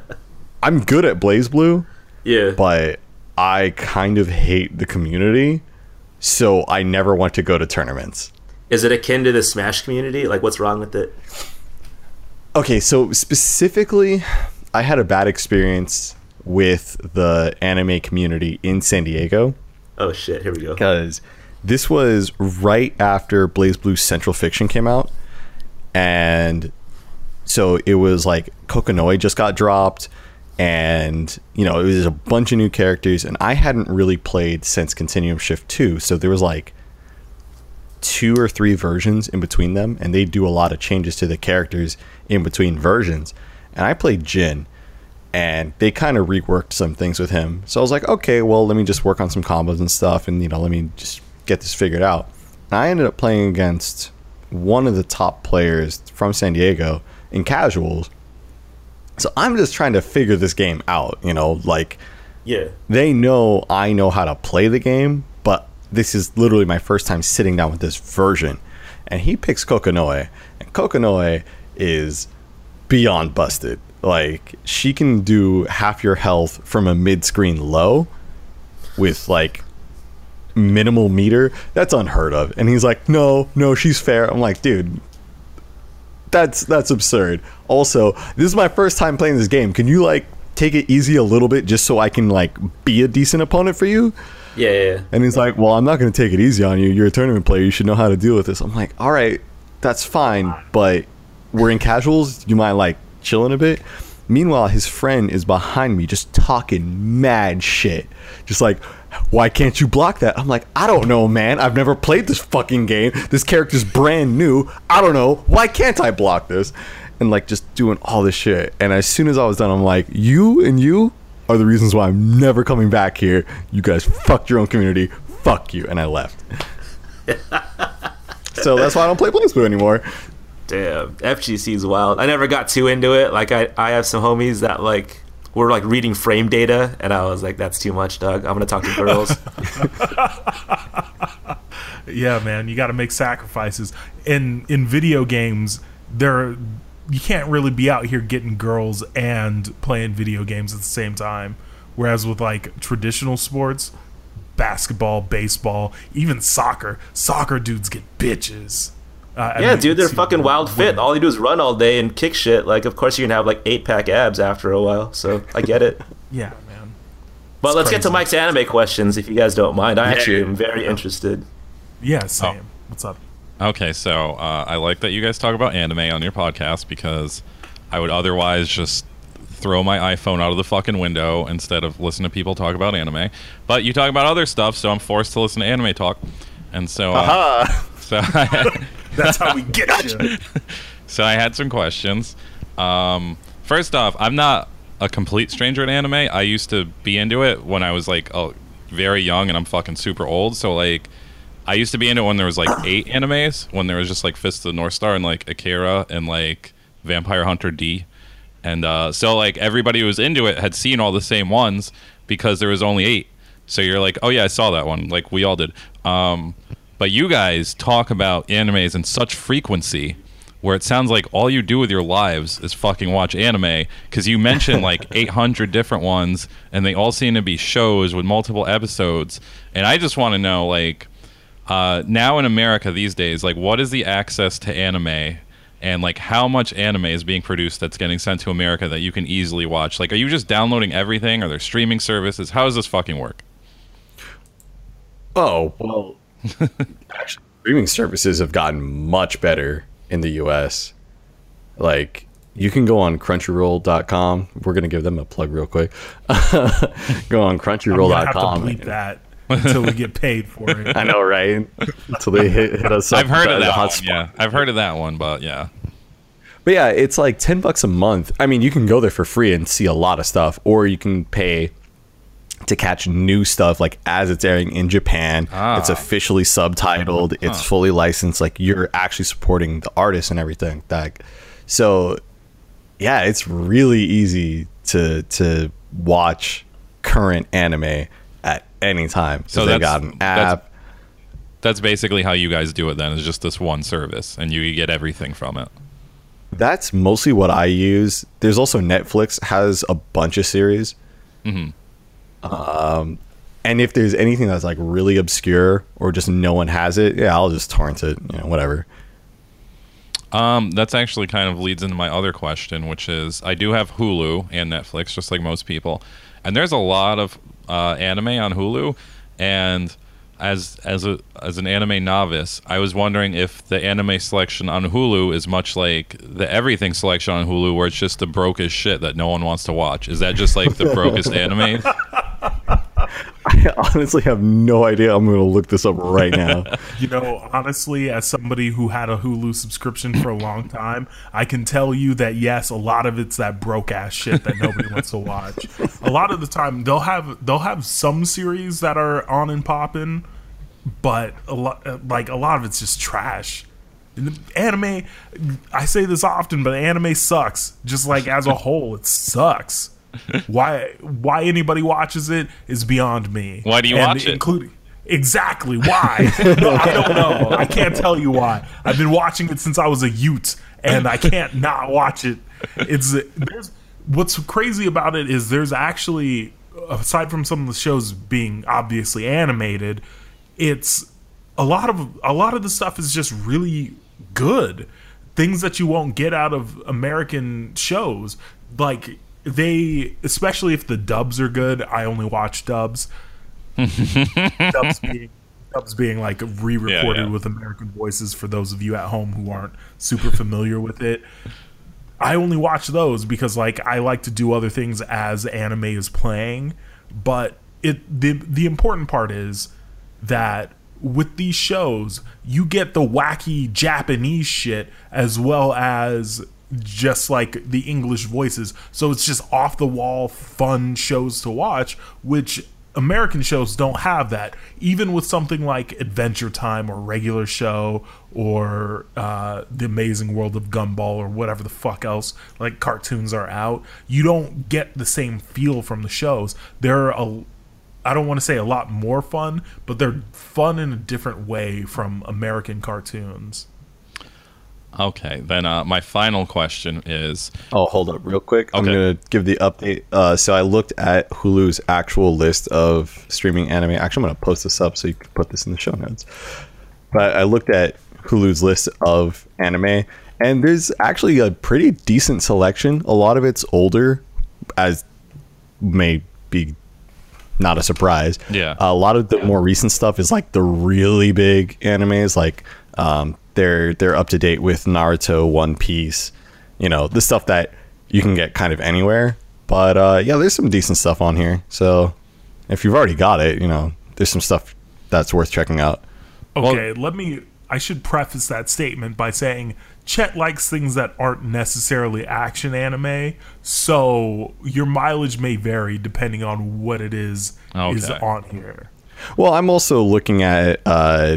I'm good at BlazBlue, Yeah. but I kind of hate the community, so I never want to go to tournaments. Is it akin to the Smash community? Like, what's wrong with it? Okay, so specifically, I had a bad experience with the anime community in San Diego. Oh shit! Here we go. because this was right after BlazBlue Central Fiction came out, and so it was like Kokonoe just got dropped, and you know it was a bunch of new characters, and I hadn't really played since Continuum Shift Two, so there was like two or three versions in between them, and they do a lot of changes to the characters in between versions, and I played Jin. And they kind of reworked some things with him. So I was like, okay, well, let me just work on some combos and stuff, and you know, let me just get this figured out. And I ended up playing against one of the top players from San Diego in casuals, So I'm just trying to figure this game out, you know, like Yeah. they know I know how to play the game, but this is literally my first time sitting down with this version. And he picks Kokonoe, and Kokonoe is beyond busted. Like she can do half your health from a mid-screen low with like minimal meter. That's unheard of. And he's like, "No, no, she's fair." I'm like, "Dude, that's that's absurd." Also, this is my first time playing this game. Can you like take it easy a little bit just so I can like be a decent opponent for you? Yeah, yeah, yeah. And he's like, "Well, I'm not going to take it easy on you. You're a tournament player. You should know how to deal with this." I'm like, "All right, that's fine, but we're in casuals. You mind like chilling a bit?" Meanwhile, his friend is behind me, just talking mad shit, just like, "Why can't you block that?" I'm like, "I don't know, man. I've never played this fucking game. This character's brand new. I don't know. Why can't I block this?" And like just doing all this shit. And as soon as I was done, I'm like, "You and you." Are the reasons why I'm never coming back here. You guys fucked your own community. Fuck you. And I left. so that's why I don't play BlazBlue anymore. Damn, FGC's wild. I never got too into it. Like I, I have some homies that like were like reading frame data, and I was like, "That's too much, Doug. I'm gonna talk to girls." Yeah, man, you got to make sacrifices. In in video games, there you can't really be out here getting girls and playing video games at the same time. Whereas with like traditional sports, basketball, baseball, even soccer, soccer dudes get bitches. Uh, yeah, dude, they're fucking wild fit. All you do is run all day and kick shit. Like, of course, you're gonna have like eight pack abs after a while. So I get it. Yeah, man. But let's get to. Mike's anime questions, if you guys don't mind. I actually am very interested. Yeah, same. What's up? Okay, so uh, I like that you guys talk about anime on your podcast because I would otherwise just throw my iPhone out of the fucking window instead of listen to people talk about anime. But you talk about other stuff, so I'm forced to listen to anime talk. And so, uh, so I had, That's how we get you. so I had some questions. Um, first off, I'm not a complete stranger to anime. I used to be into it when I was like uh, very young, and I'm fucking super old. So like, I used to be into it when there was like eight animes, when there was just like Fist of the North Star and like Akira and like Vampire Hunter D. And uh, so like everybody who was into it had seen all the same ones because there was only eight. So you're like, oh yeah, I saw that one. Like we all did. Um, but you guys talk about animes in such frequency where it sounds like all you do with your lives is fucking watch anime because you mentioned like 800 different ones and they all seem to be shows with multiple episodes. And i just want to know like uh, now in america these days like what is the access to anime? And like how much anime is being produced that's getting sent to america that you can easily watch? Like are you just downloading everything? Are there streaming services? How does this fucking work? Oh, well, actually, streaming services have gotten much better in the US. Like, you can go on crunchyroll.com. We're going to give them a plug real quick. go on I'm have to crunchyroll.com. bleep that until we get paid for it. I know, right? Until they hit, hit us i've heard of that hot one, spot. yeah i've heard of that one but yeah But yeah, it's like 10 bucks a month. I mean, you can go there for free and see a lot of stuff, or you can pay to catch new stuff like as it's airing in Japan. Ah. It's officially subtitled, it's fully licensed, like you're actually supporting the artist and everything. That so yeah, it's really easy to to watch current anime at any time. So they that's- got an that's- app. that's basically how you guys do it then is just this one service and you get everything from it That's mostly what I use. There's also Netflix has a bunch of series. Mm-hmm. Um, and if there's anything that's like really obscure or just no one has it, yeah, I'll just torrent it. You know, whatever. Um, that's actually kind of leads into my other question, which is I do have Hulu and Netflix, just like most people, and there's a lot of uh, anime on Hulu. And as as a as an anime novice, I was wondering if the anime selection on Hulu is much like the everything selection on Hulu, where it's just the brokest shit that no one wants to watch. Is that just like the brokest anime? I honestly have no idea. I'm going to look this up right now. You know, honestly, as somebody who had a Hulu subscription for a long time, I can tell you that yes, a lot of it's that broke ass shit that nobody wants to watch. A lot of the time, they'll have they'll have some series that are on and popping, but a lot like a lot of it's just trash. Anime, I say this often, but anime sucks. Just like as a whole, it sucks. Why why anybody watches it is beyond me. Why do you And watch it? Including exactly why? no, I don't know. I can't tell you why. I've been watching it since I was a Ute, and I can't not watch it. It's there's what's crazy about it is there's actually aside from some of the shows being obviously animated, it's a lot of a lot of the stuff is just really good. Things that you won't get out of American shows. Like they especially if the dubs are good, I only watch dubs. dubs being dubs being like re-recorded Yeah, yeah. with American voices for those of you at home who aren't super familiar with it. I only watch those because like I like to do other things as anime is playing, but it the the important part is that with these shows, you get the wacky Japanese shit as well as just like the English voices. So it's just off the wall fun shows to watch, which American shows don't have that. Even with something like Adventure Time or Regular Show or uh, The Amazing World of Gumball or whatever the fuck else like cartoons are out, you don't get the same feel from the shows. There are a I don't want to say a lot more fun, but they're fun in a different way from American cartoons. Okay, then uh, my final question is Oh, hold up, real quick. I'm gonna give the update. Uh, so I looked at Hulu's actual list of streaming anime. Actually, I'm gonna post this up so you can put this in the show notes. But I looked at Hulu's list of anime, and there's actually a pretty decent selection. A lot of it's older, as may be not a surprise. Yeah. A lot of the more recent stuff is like the really big animes, like um, they're they're up to date with Naruto, One Piece, you know, the stuff that you can get kind of anywhere. But uh, yeah, there's some decent stuff on here. So if you've already got it, you know, there's some stuff that's worth checking out. Okay, let me. I should preface that statement by saying Chet likes things that aren't necessarily action anime, so your mileage may vary depending on what it is is on here. Well, I'm also looking at uh,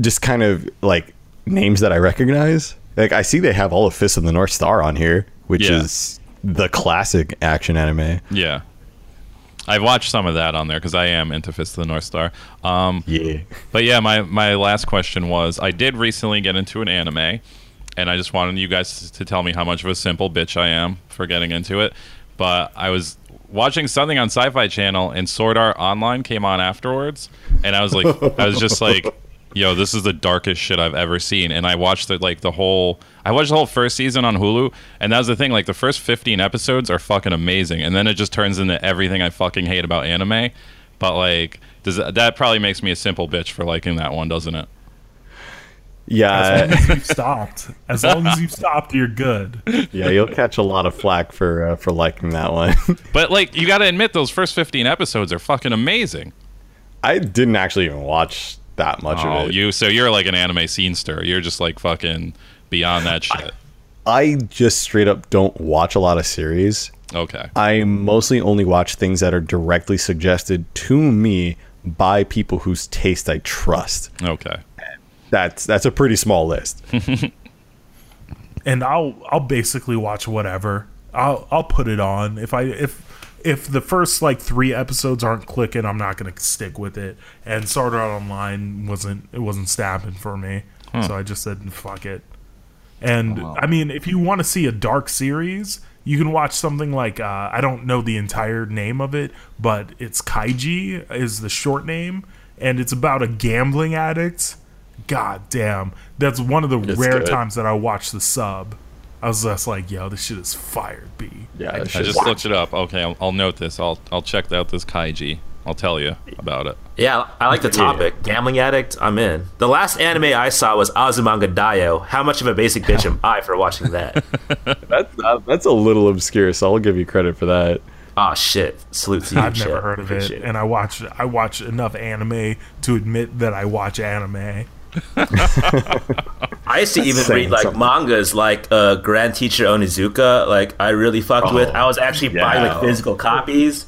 just kind of like names that I recognize. Like I see they have all of Fist of the North Star on here, which Yeah. is the classic action anime. yeah. I've watched some of that on there because I am into Fist of the North Star. Um, Yeah. But yeah, my my last question was: I did recently get into an anime, and I just wanted you guys to tell me how much of a simple bitch I am for getting into it. But I was watching something on Sci-Fi Channel, and Sword Art Online came on afterwards, and I was like, I was just like, "Yo, this is the darkest shit I've ever seen." And I watched the like the whole, I watched the whole first season on Hulu, and that was the thing. Like the first fifteen episodes are fucking amazing, and then it just turns into everything I fucking hate about anime. But like, does that, that probably makes me a simple bitch for liking that one, doesn't it? As Yeah, long as you've stopped, as long as you've stopped, you're good. yeah, you'll catch a lot of flack for uh, for liking that one. But like, you got to admit, those first fifteen episodes are fucking amazing. I didn't actually even watch that much Oh, of it. you so you're like an anime scene stir. You're just like fucking beyond that shit. I just straight up don't watch a lot of series. Okay. I mostly only watch things that are directly suggested to me by people whose taste I trust. Okay. That's that's a pretty small list. and I'll I'll basically watch whatever. I'll I'll put it on if I if if the first like three episodes aren't clicking, I'm not gonna stick with it. And Sword Art Online wasn't it wasn't snapping for me, so I just said fuck it. And I mean, if you want to see a dark series, you can watch something like uh, I don't know the entire name of it, but it's Kaiji is the short name, and it's about a gambling addict. God damn, that's one of the It's rare good. times that I watch the sub. I was just like, yo, this shit is fired, B. Yeah, I just looked it up. Okay, I'll, I'll note this. I'll I'll check out this Kaiji. I'll tell you about it. Yeah, I like the topic. Gambling addict, I'm in. The last anime I saw was Azumanga Daioh. How much of a basic bitch am I for watching that? that's uh, that's a little obscure, so I'll give you credit for that. oh shit! Salute to you. I've Chet. never heard of it, Appreciate and I watch I watch enough anime to admit that I watch anime. I used to even Saying read like something. mangas like uh, Grand Teacher Onizuka. Like I really fucked with. I was actually buying like physical copies.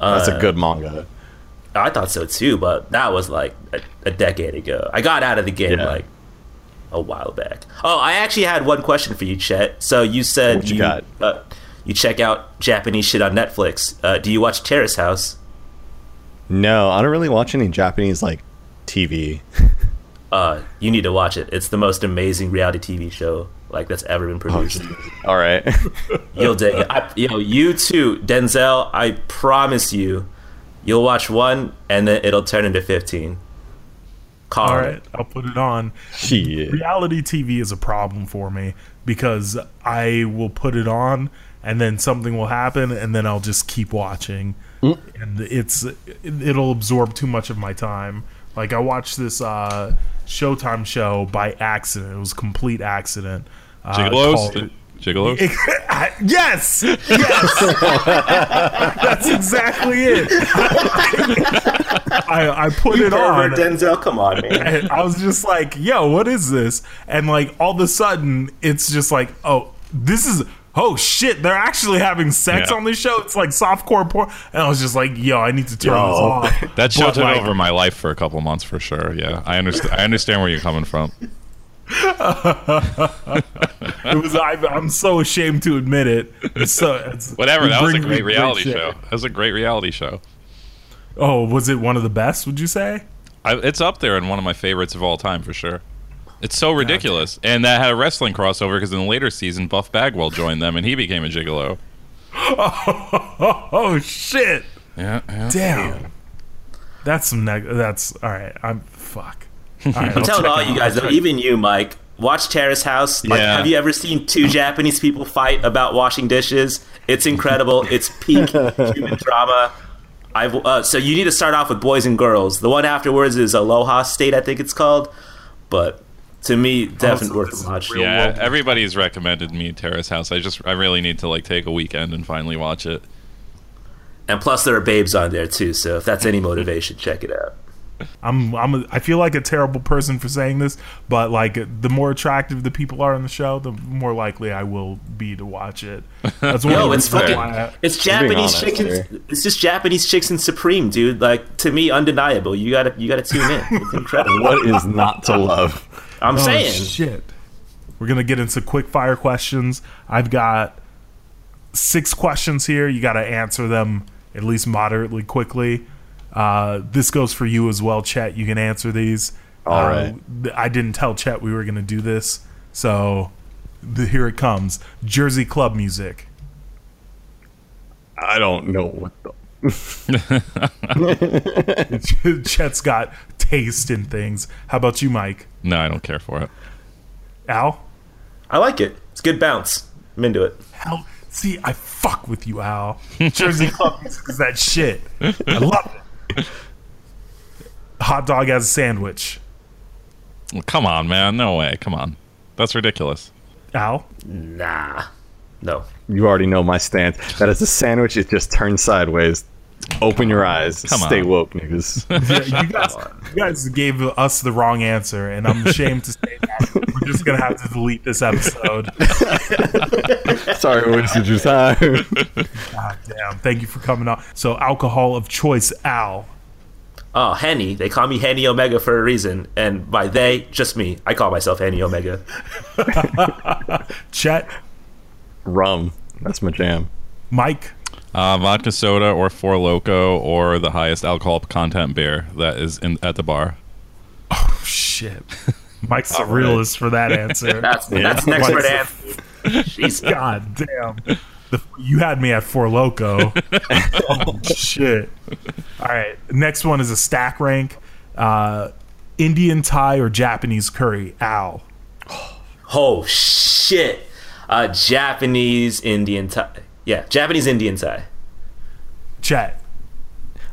That's Uh, a good manga. I thought so too, but that was like a, a decade ago. I got out of the game Yeah. like a while back. Oh, I actually had one question for you, Chet. So you said What you got? Uh, you check out Japanese shit on Netflix. Uh, do you watch Terrace House? No, I don't really watch any Japanese like TV. Uh, you need to watch it. It's the most amazing reality TV show like that's ever been produced. All right. You'll dig it. I, you know, you too, Denzel. I promise you, you'll watch one and then it'll turn into fifteen. Call All it. I'll put it on. Shit. Reality TV is a problem for me because I will put it on and then something will happen and then I'll just keep watching. And it's it'll absorb too much of my time. Like I watched this uh Showtime show by accident. It was a complete accident. Uh, Gigolos? called- Gigolos? yes, yes, that's exactly it. I, I put it on. Denzel, come on, man. And I was just like, yo, what is this? And like all of a sudden, it's just like, oh, this is oh shit, they're actually having sex Yeah. on this show. It's like softcore porn. And I was just like, yo, I need to turn Yo. this off. That show took like, over my life for a couple months for sure. Yeah, I understand. I understand where you're coming from. It was. I, I'm so ashamed to admit it. It's so it's, Whatever. That was a great reality shit. show. That was a great reality show. Oh, was it one of the best? Would you say? I, it's up there and one of my favorites of all time for sure. It's so ridiculous, and that had a wrestling crossover because in the later season, Buff Bagwell joined them and he became a gigolo. Oh, oh shit! Yeah, yeah. Damn. That's some. Neg- that's all right. I'm fuck. All right, I'm telling all you guys, though, even you, Mike, watch Terrace House. Like, Yeah. have you ever seen two Japanese people fight about washing dishes? It's incredible. It's peak human drama. I've uh, so you need to start off with Boys and Girls. The one afterwards is Aloha State, I think it's called. But to me, definitely so worth this a watch. Yeah, world. everybody's recommended me Terrace House. I just, I really need to like take a weekend and finally watch it. And plus, there are babes on there too. So if that's any motivation, check it out. I'm I'm a, I feel like a terrible person for saying this, but like the more attractive the people are in the show, the more likely I will be to watch it. That's one of No, it's fucking. I- It's Japanese honest chicken. here. It's just Japanese chicks and Supreme, dude. Like to me, undeniable. You gotta, you gotta tune in. It's incredible. What is not to love? I'm Oh, saying. shit. We're gonna get into quick fire questions. I've got six questions here. You got to answer them at least moderately quickly. Uh, this goes for you as well, Chet. You can answer these. All uh, right. I didn't tell Chet we were gonna do this, so the, here it comes. Jersey club music. I don't know what the. Chet's got taste in things. How about you, Mike? No, I don't care for it. Al? I like it. It's good bounce. I'm into it. Hell, see, I fuck with you, Al. Jersey club music is that shit. I love it. Hot dog as a sandwich. Well, come on, man. No way. Come on. That's ridiculous. Al? Nah. No. You already know my stance. That is a sandwich. It just turns sideways. Open your eyes. Come Stay on. woke, niggas. Yeah, you guys, you guys gave us the wrong answer, and I'm ashamed to say that. We're just gonna have to delete this episode. Sorry, I wasted your time. God damn! Thank you for coming on. So, alcohol of choice, Al. Oh, Henny. They call me Henny Omega for a reason. And by they, just me. I call myself Henny Omega. Chet, Rum. That's my jam. Mike, Uh, vodka soda or Four Loco or the highest alcohol content beer that is in at the bar. Oh shit. Mike's a realist for that answer. That's that's an expert What? answer. Jesus. God damn. The, you had me at Four Loco. oh, shit. All right. Next one is a stack rank. Uh, Indian Thai or Japanese curry? Ow. Oh, shit. Uh, Japanese Indian Thai. Yeah, Japanese Indian Thai. Chet.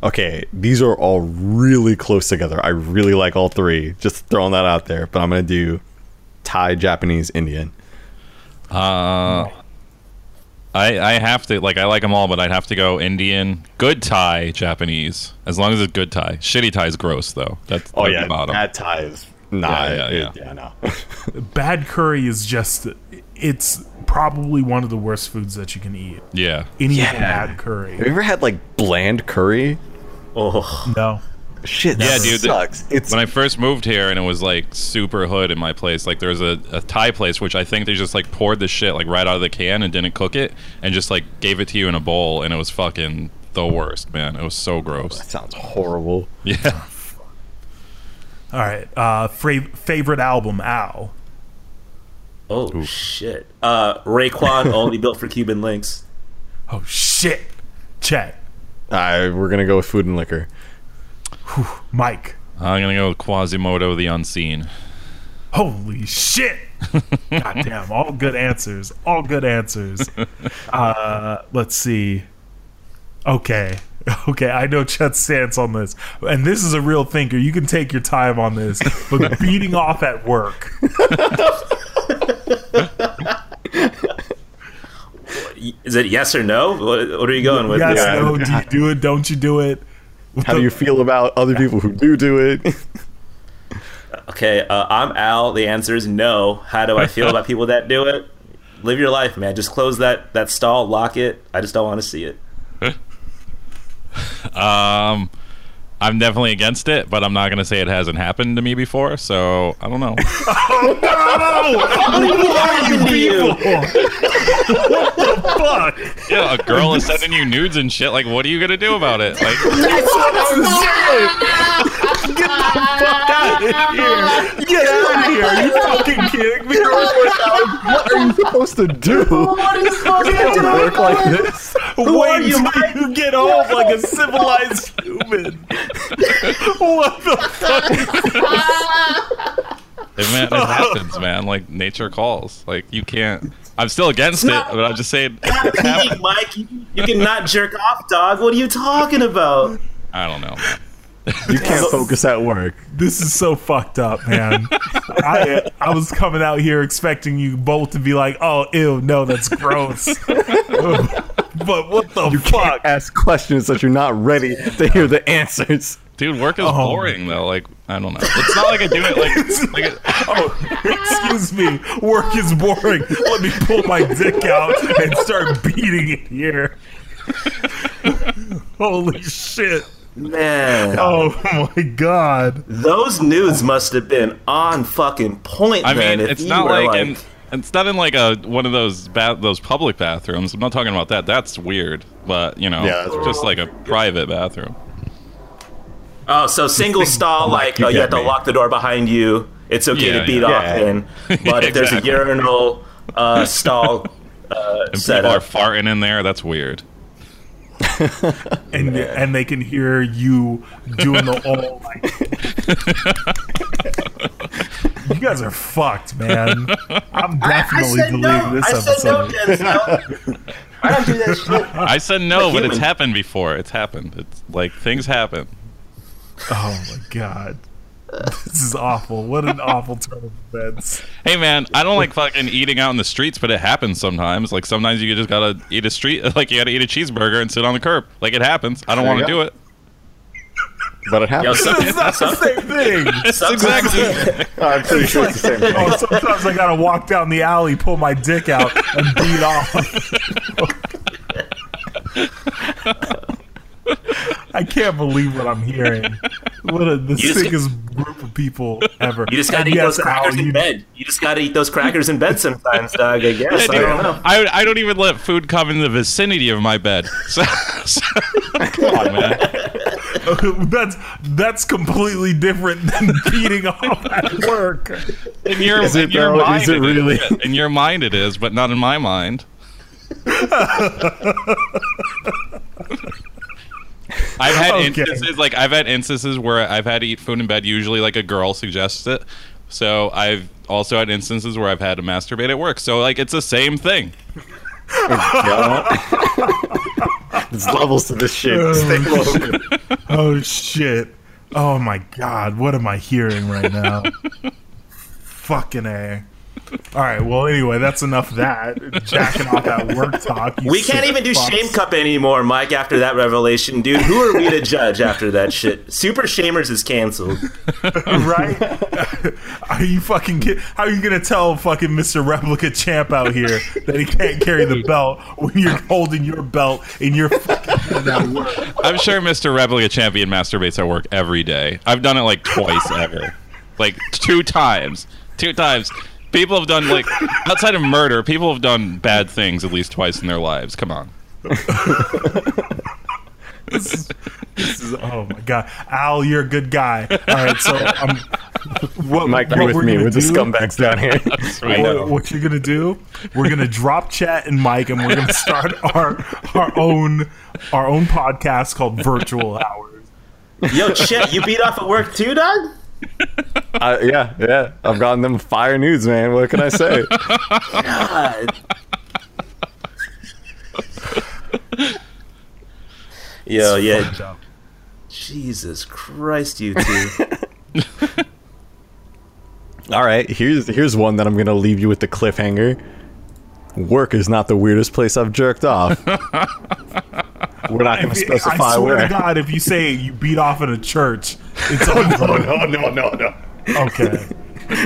Okay, these are all really close together. I really like all three. Just throwing that out there. But I'm gonna do Thai, Japanese, Indian. Uh, I I have to like I like them all, but I'd have to go Indian, good Thai, Japanese. As long as it's good Thai. Shitty Thai is gross though. That's Oh yeah, the bottom. bad Thai is nah. Yeah, yeah, it- yeah. no. Bad curry is just, it's probably one of the worst foods that you can eat. yeah. Any Yeah. bad curry. Have you ever had like bland curry? Oh, No. Shit, Yeah, that dude, the- sucks. It's when I first moved here and it was like super hood in my place, like there was a, a Thai place which I think they just like poured the shit like right out of the can and didn't cook it and just like gave it to you in a bowl and it was fucking the worst, man. It was so gross. that sounds horrible. Yeah. All right. Uh, fra- favorite album, Al. Oh shit. Uh, Raekwon only built for Cuban Linx. Oh shit. Chet. All right, we're gonna go with food and liquor. Mike. I'm gonna go with Quasimoto the Unseen. Holy shit. God damn. All good answers. All good answers. Uh, let's see. Okay. Okay, I know Chet's stance on this. And this is a real thinker. You can take your time on this. But beating off at work. Is it yes or no? What, what are you going with? Yes, here? no, do you do it? Don't you do it? How do you feel about other people who do do it? Okay, uh, I'm Al. The answer is no. How do I feel about people that do it? Live your life, man. Just close that that stall, lock it. I just don't want to see it. Um, I'm definitely against it, but I'm not gonna say it hasn't happened to me before. So I don't know. Who are you? What the Fuck. yeah, a girl is sending you nudes and shit. Like, what are you gonna do about it? Like, Get out of here. Get out of here. Are you fucking kidding me? what are you supposed to do? What are you supposed to do? Work like this? Wait you, you get home like a civilized human. What the fuck? it, man, it happens, man. Like, nature calls. Like, you can't. I'm still against it, but I'm just saying. Not peeing, Mike. You, you cannot jerk off, dog. What are you talking about? I don't know. Man. You can't focus at work. This is so fucked up, man. I I was coming out here expecting you both to be like, "Oh, ew, no, that's gross." but what the fuck? Can't Ask questions that you're not ready to hear the answers. Dude, work is Oh. boring though. Like, I don't know. It's not like I do it like. like it, Oh, excuse me. Work is boring. Let me pull my dick out and start beating it here. Holy shit. Man, Oh my god. those nudes must have been on fucking point. I then, mean, if it's not were like, in, it's not in like a one of those ba- those public bathrooms. I'm not talking about that. That's weird. But you know, Yeah, that's just like a private bathroom. Oh, so single stall, like you uh, you have to me. lock the door behind you. It's okay Yeah, to beat yeah. off Yeah. in, but if there's a urinal uh, stall uh, And set people are farting in there. That's weird. And and they can hear you doing the whole like You guys are fucked, man. I'm definitely deleting this episode. Denzel. I don't do that shit. I said no, but it's happened before. It's happened. It's like things happen. Oh my god. This is awful. What an awful turn of events. Hey man, I don't like fucking eating out in the streets, but it happens sometimes. Like sometimes you just gotta eat a street, like you gotta eat a cheeseburger and sit on the curb. Like it happens. I don't want to do it. But it Yo, happens. some- It's not the same thing. It's sometimes- exactly. I'm pretty sure it's the same oh, thing. Oh, sometimes I gotta walk down the alley, pull my dick out, and beat off. I can't believe what I'm hearing. What a, the just- sickest group of people ever. You just gotta And eat yes, those crackers Al, in you- bed. You just gotta eat those crackers in bed sometimes, dog. I guess. I Dude, don't know. I, I don't even let food come in the vicinity of my bed. So, so- come on, man. that's that's completely different than beating off at work. In your, Is it in your though? mind, Is it really? In your mind, it is, but not in my mind. I've had Okay. instances like I've had instances where I've had to eat food in bed. Usually, like a girl suggests it. So I've also had instances where I've had to masturbate at work. So like it's the same thing. There's levels to this shit. Stay oh, woke. Oh shit. Oh my god, what am I hearing right now? Fucking A. All right. Well, anyway, that's enough of that. Jacking off at work talk. We can't even do fucks. Shame Cup anymore, Mike, after that revelation. Dude, who are we to judge after that shit? Super Shamers is canceled. right? are you fucking kid- how are you gonna tell fucking Mr. Replica Champ out here that he can't carry the belt when you're holding your belt in your fucking hand at work? I'm sure Mr. Replica Champion masturbates at work every day. I've done it like twice ever. Like two times. Two times. People have done like outside of murder, people have done bad things at least twice in their lives. Come on. This is- oh my god, Al, you're a good guy. All right, so um, what, Mike, what you're with we're me gonna with the scumbags down here. What, what you're gonna do? We're gonna drop Chet and Mike, and we're gonna start our our own our own podcast called Virtual Hours. Yo, Chet, you beat off at work too, dog? Uh, yeah, yeah. I've gotten them fire nudes, man. What can I say? God. Yo, yeah. Jesus Christ, you two. All right, here's here's one that I'm gonna leave you with the cliffhanger. Work is not the weirdest place I've jerked off. We're not gonna If- specify I swear where. to God, if you say you beat off in a church, it's no, no, no, no, no. okay.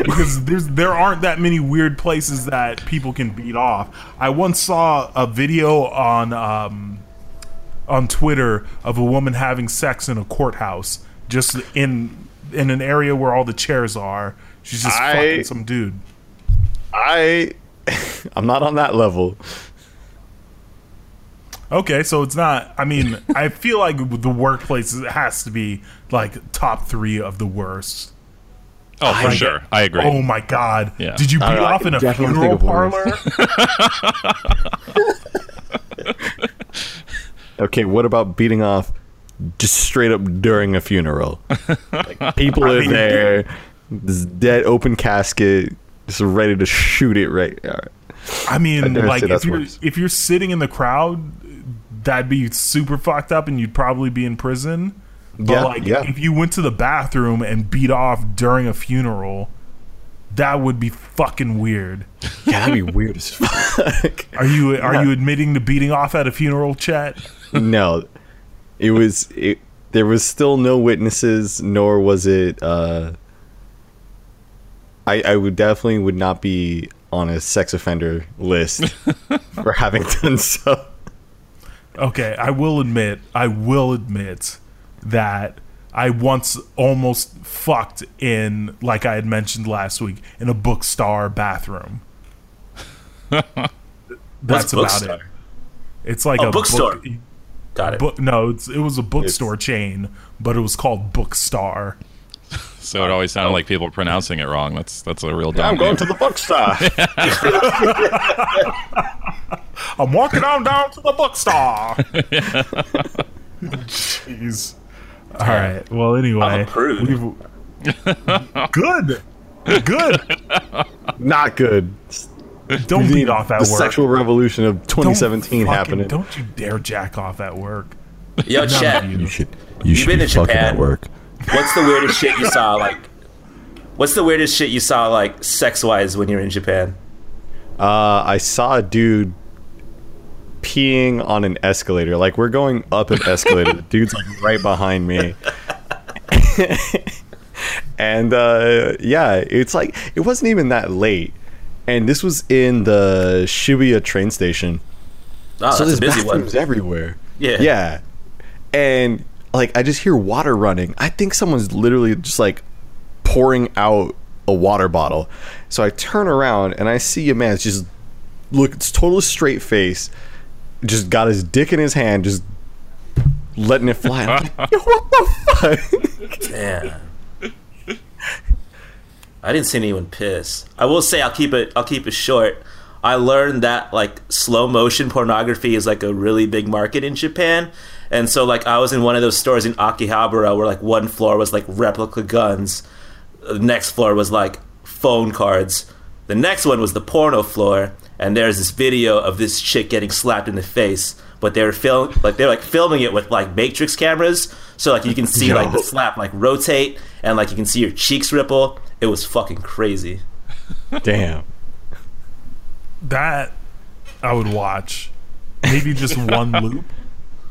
because there's there aren't that many weird places that people can beat off. I once saw a video on um, on Twitter of a woman having sex in a courthouse, just in in an area where all the chairs are. She's just I- fucking some dude. I, I'm not on that level. Okay, so it's not. I mean, I feel like the workplace has to be like top three of the worst. Oh, for Like, sure. I agree. Oh my god! Yeah. Did you beat know, off in a funeral think of worse. parlor? Okay, what about beating off just straight up during a funeral? Like, people are mean- there, this dead open casket, just ready to shoot it right. Right. I mean, I'd like if you're worse. if you're sitting in the crowd, that'd be super fucked up, and you'd probably be in prison. But Yeah, like, yeah. if you went to the bathroom and beat off during a funeral, that would be fucking weird. Yeah, that'd be weird as fuck. Are you are Yeah. you admitting to beating off at a funeral, chat? no, it was. It, there was still no witnesses, nor was it. Uh, I I would definitely would not be on a sex offender list for having done so. Okay, I will admit, I will admit that I once almost fucked in, like I had mentioned last week, in a bookstore bathroom. That's about bookstore? it. It's like Oh, a bookstore. Book, Got it. book, no, it's, it was a bookstore chain, but it was called Bookstar. So it always sounded like people were pronouncing it wrong. That's that's a real dumb. I'm going to the bookstore. I'm walking on down to the bookstore. Jeez. All right. Well, anyway, I'm a we've- good, good. not good. Don't beat off at the work. sexual revolution of Don't 2017 fucking- happening. Don't you dare jack off at work. Yo, Chet, you. should. You've been to Japan. What's the weirdest shit you saw? Like, what's the weirdest shit you saw, like, sex wise, when you were in Japan? Uh, I saw a dude peeing on an escalator. Like we're going up an escalator. the dude's like right behind me. and uh, yeah, it's like it wasn't even that late. And this was in the Shibuya train station. Oh, so there's a busy one. bathrooms everywhere. Yeah. Yeah. And like I just hear water running. I think someone's literally just like pouring out a water bottle. So I turn around and I see a man just look it's total straight face, just got his dick in his hand, just letting it fly. I'm like, Yo, what the fuck? Damn. I didn't see anyone piss. I will say I'll keep it I'll keep it short. I learned that like slow motion pornography is like a really big market in Japan. And so like I was in one of those stores in Akihabara where like one floor was like replica guns. The next floor was like phone cards. The next one was the porno floor and there's this video of this chick getting slapped in the face, but they were film like they're like filming it with like matrix cameras, so like you can see like the slap like rotate and like you can see your cheeks ripple. It was fucking crazy. Damn. that I would watch. Maybe just one loop,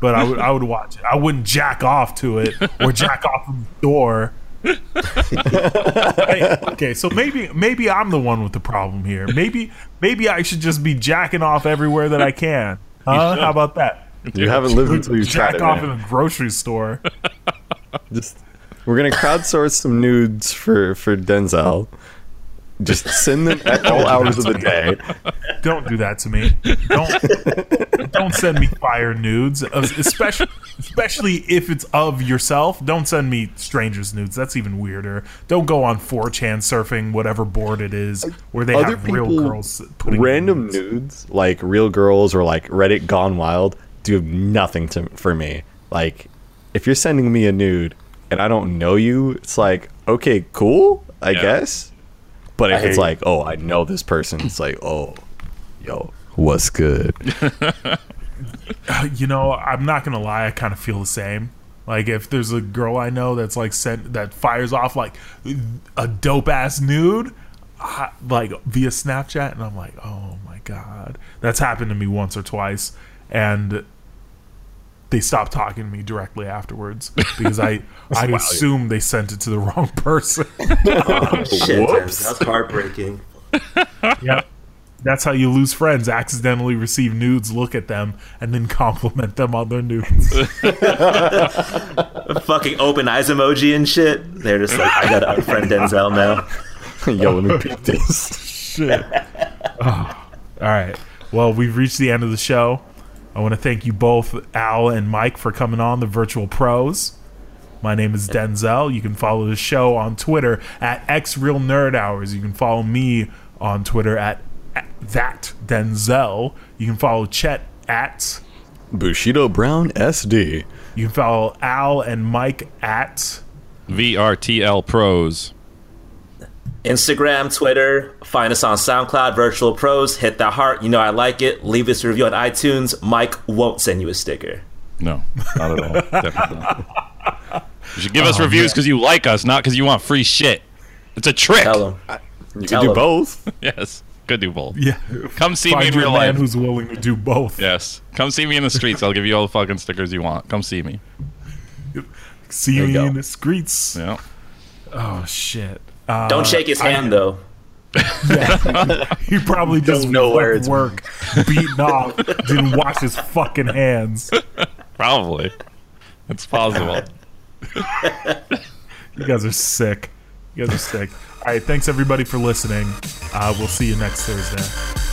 but I would I would watch it. I wouldn't jack off to it or jack off from the door. Hey, okay, so maybe maybe I'm the one with the problem here. Maybe maybe I should just be jacking off everywhere that I can. Huh? How about that? You haven't lived until you tried Jack it. off man. in a grocery store. Just we're gonna crowdsource some nudes for for Denzel. Just send them at all hours of the day. Don't do that to me. Don't don't send me fire nudes, especially especially if it's of yourself. Don't send me strangers nudes. That's even weirder. Don't go on 4chan surfing whatever board it is where they Other have real girls putting Random nudes. nudes, like real girls or like Reddit gone wild, do nothing to for me. Like, if you're sending me a nude and I don't know you, it's like okay, cool, I Yeah. guess. But if it's hear like, oh, I know this person, it's like, oh, yo, what's good? Uh, you know, I'm not gonna lie. I kind of feel the same. Like if there's a girl I know that's like sent that fires off like a dope ass nude, I- like via Snapchat, and I'm like, oh my god, that's happened to me once or twice, and they stopped talking to me directly afterwards because I I assume they sent it to the wrong person. Oh, shit, Whoops. that's heartbreaking. yeah. That's how you lose friends. Accidentally receive nudes, look at them, and then compliment them on their nudes. Fucking open eyes emoji and shit. They're just like, I gotta unfriend Denzel now. yo, let me peep this. Shit. Oh. All right. Well, we've reached the end of the show. I want to thank you both, Al and Mike, for coming on the Virtual Pros. My name is Denzel. You can follow the show on Twitter at XRealNerdHours. You can follow me on Twitter at, at that Denzel. You can follow Chet at. Bushido Brown SD. You can follow Al and Mike at. VRTL Pros. Instagram, Twitter, find us on SoundCloud, Virtual Pros. Hit that heart. You know I like it. Leave us a review on iTunes. Mike won't send you a sticker. No, not at all. Definitely not. You should give us Oh, reviews because you like us, not because you want free shit. It's a trick. Tell them. You Tell can do him. both. Yes, could do both. Yeah. Come see me Find in your real man life. who's willing to do both. Yes, come see me in the streets. I'll give you all the fucking stickers you want. Come see me. See There you me in the streets. Yeah. Oh, shit. Uh, Don't shake his hand, though. He probably just know where left it's- work, beaten off, didn't wash his fucking hands. Probably. It's possible. You guys are sick. You guys are sick. All right, thanks everybody for listening. Uh, we'll see you next Thursday.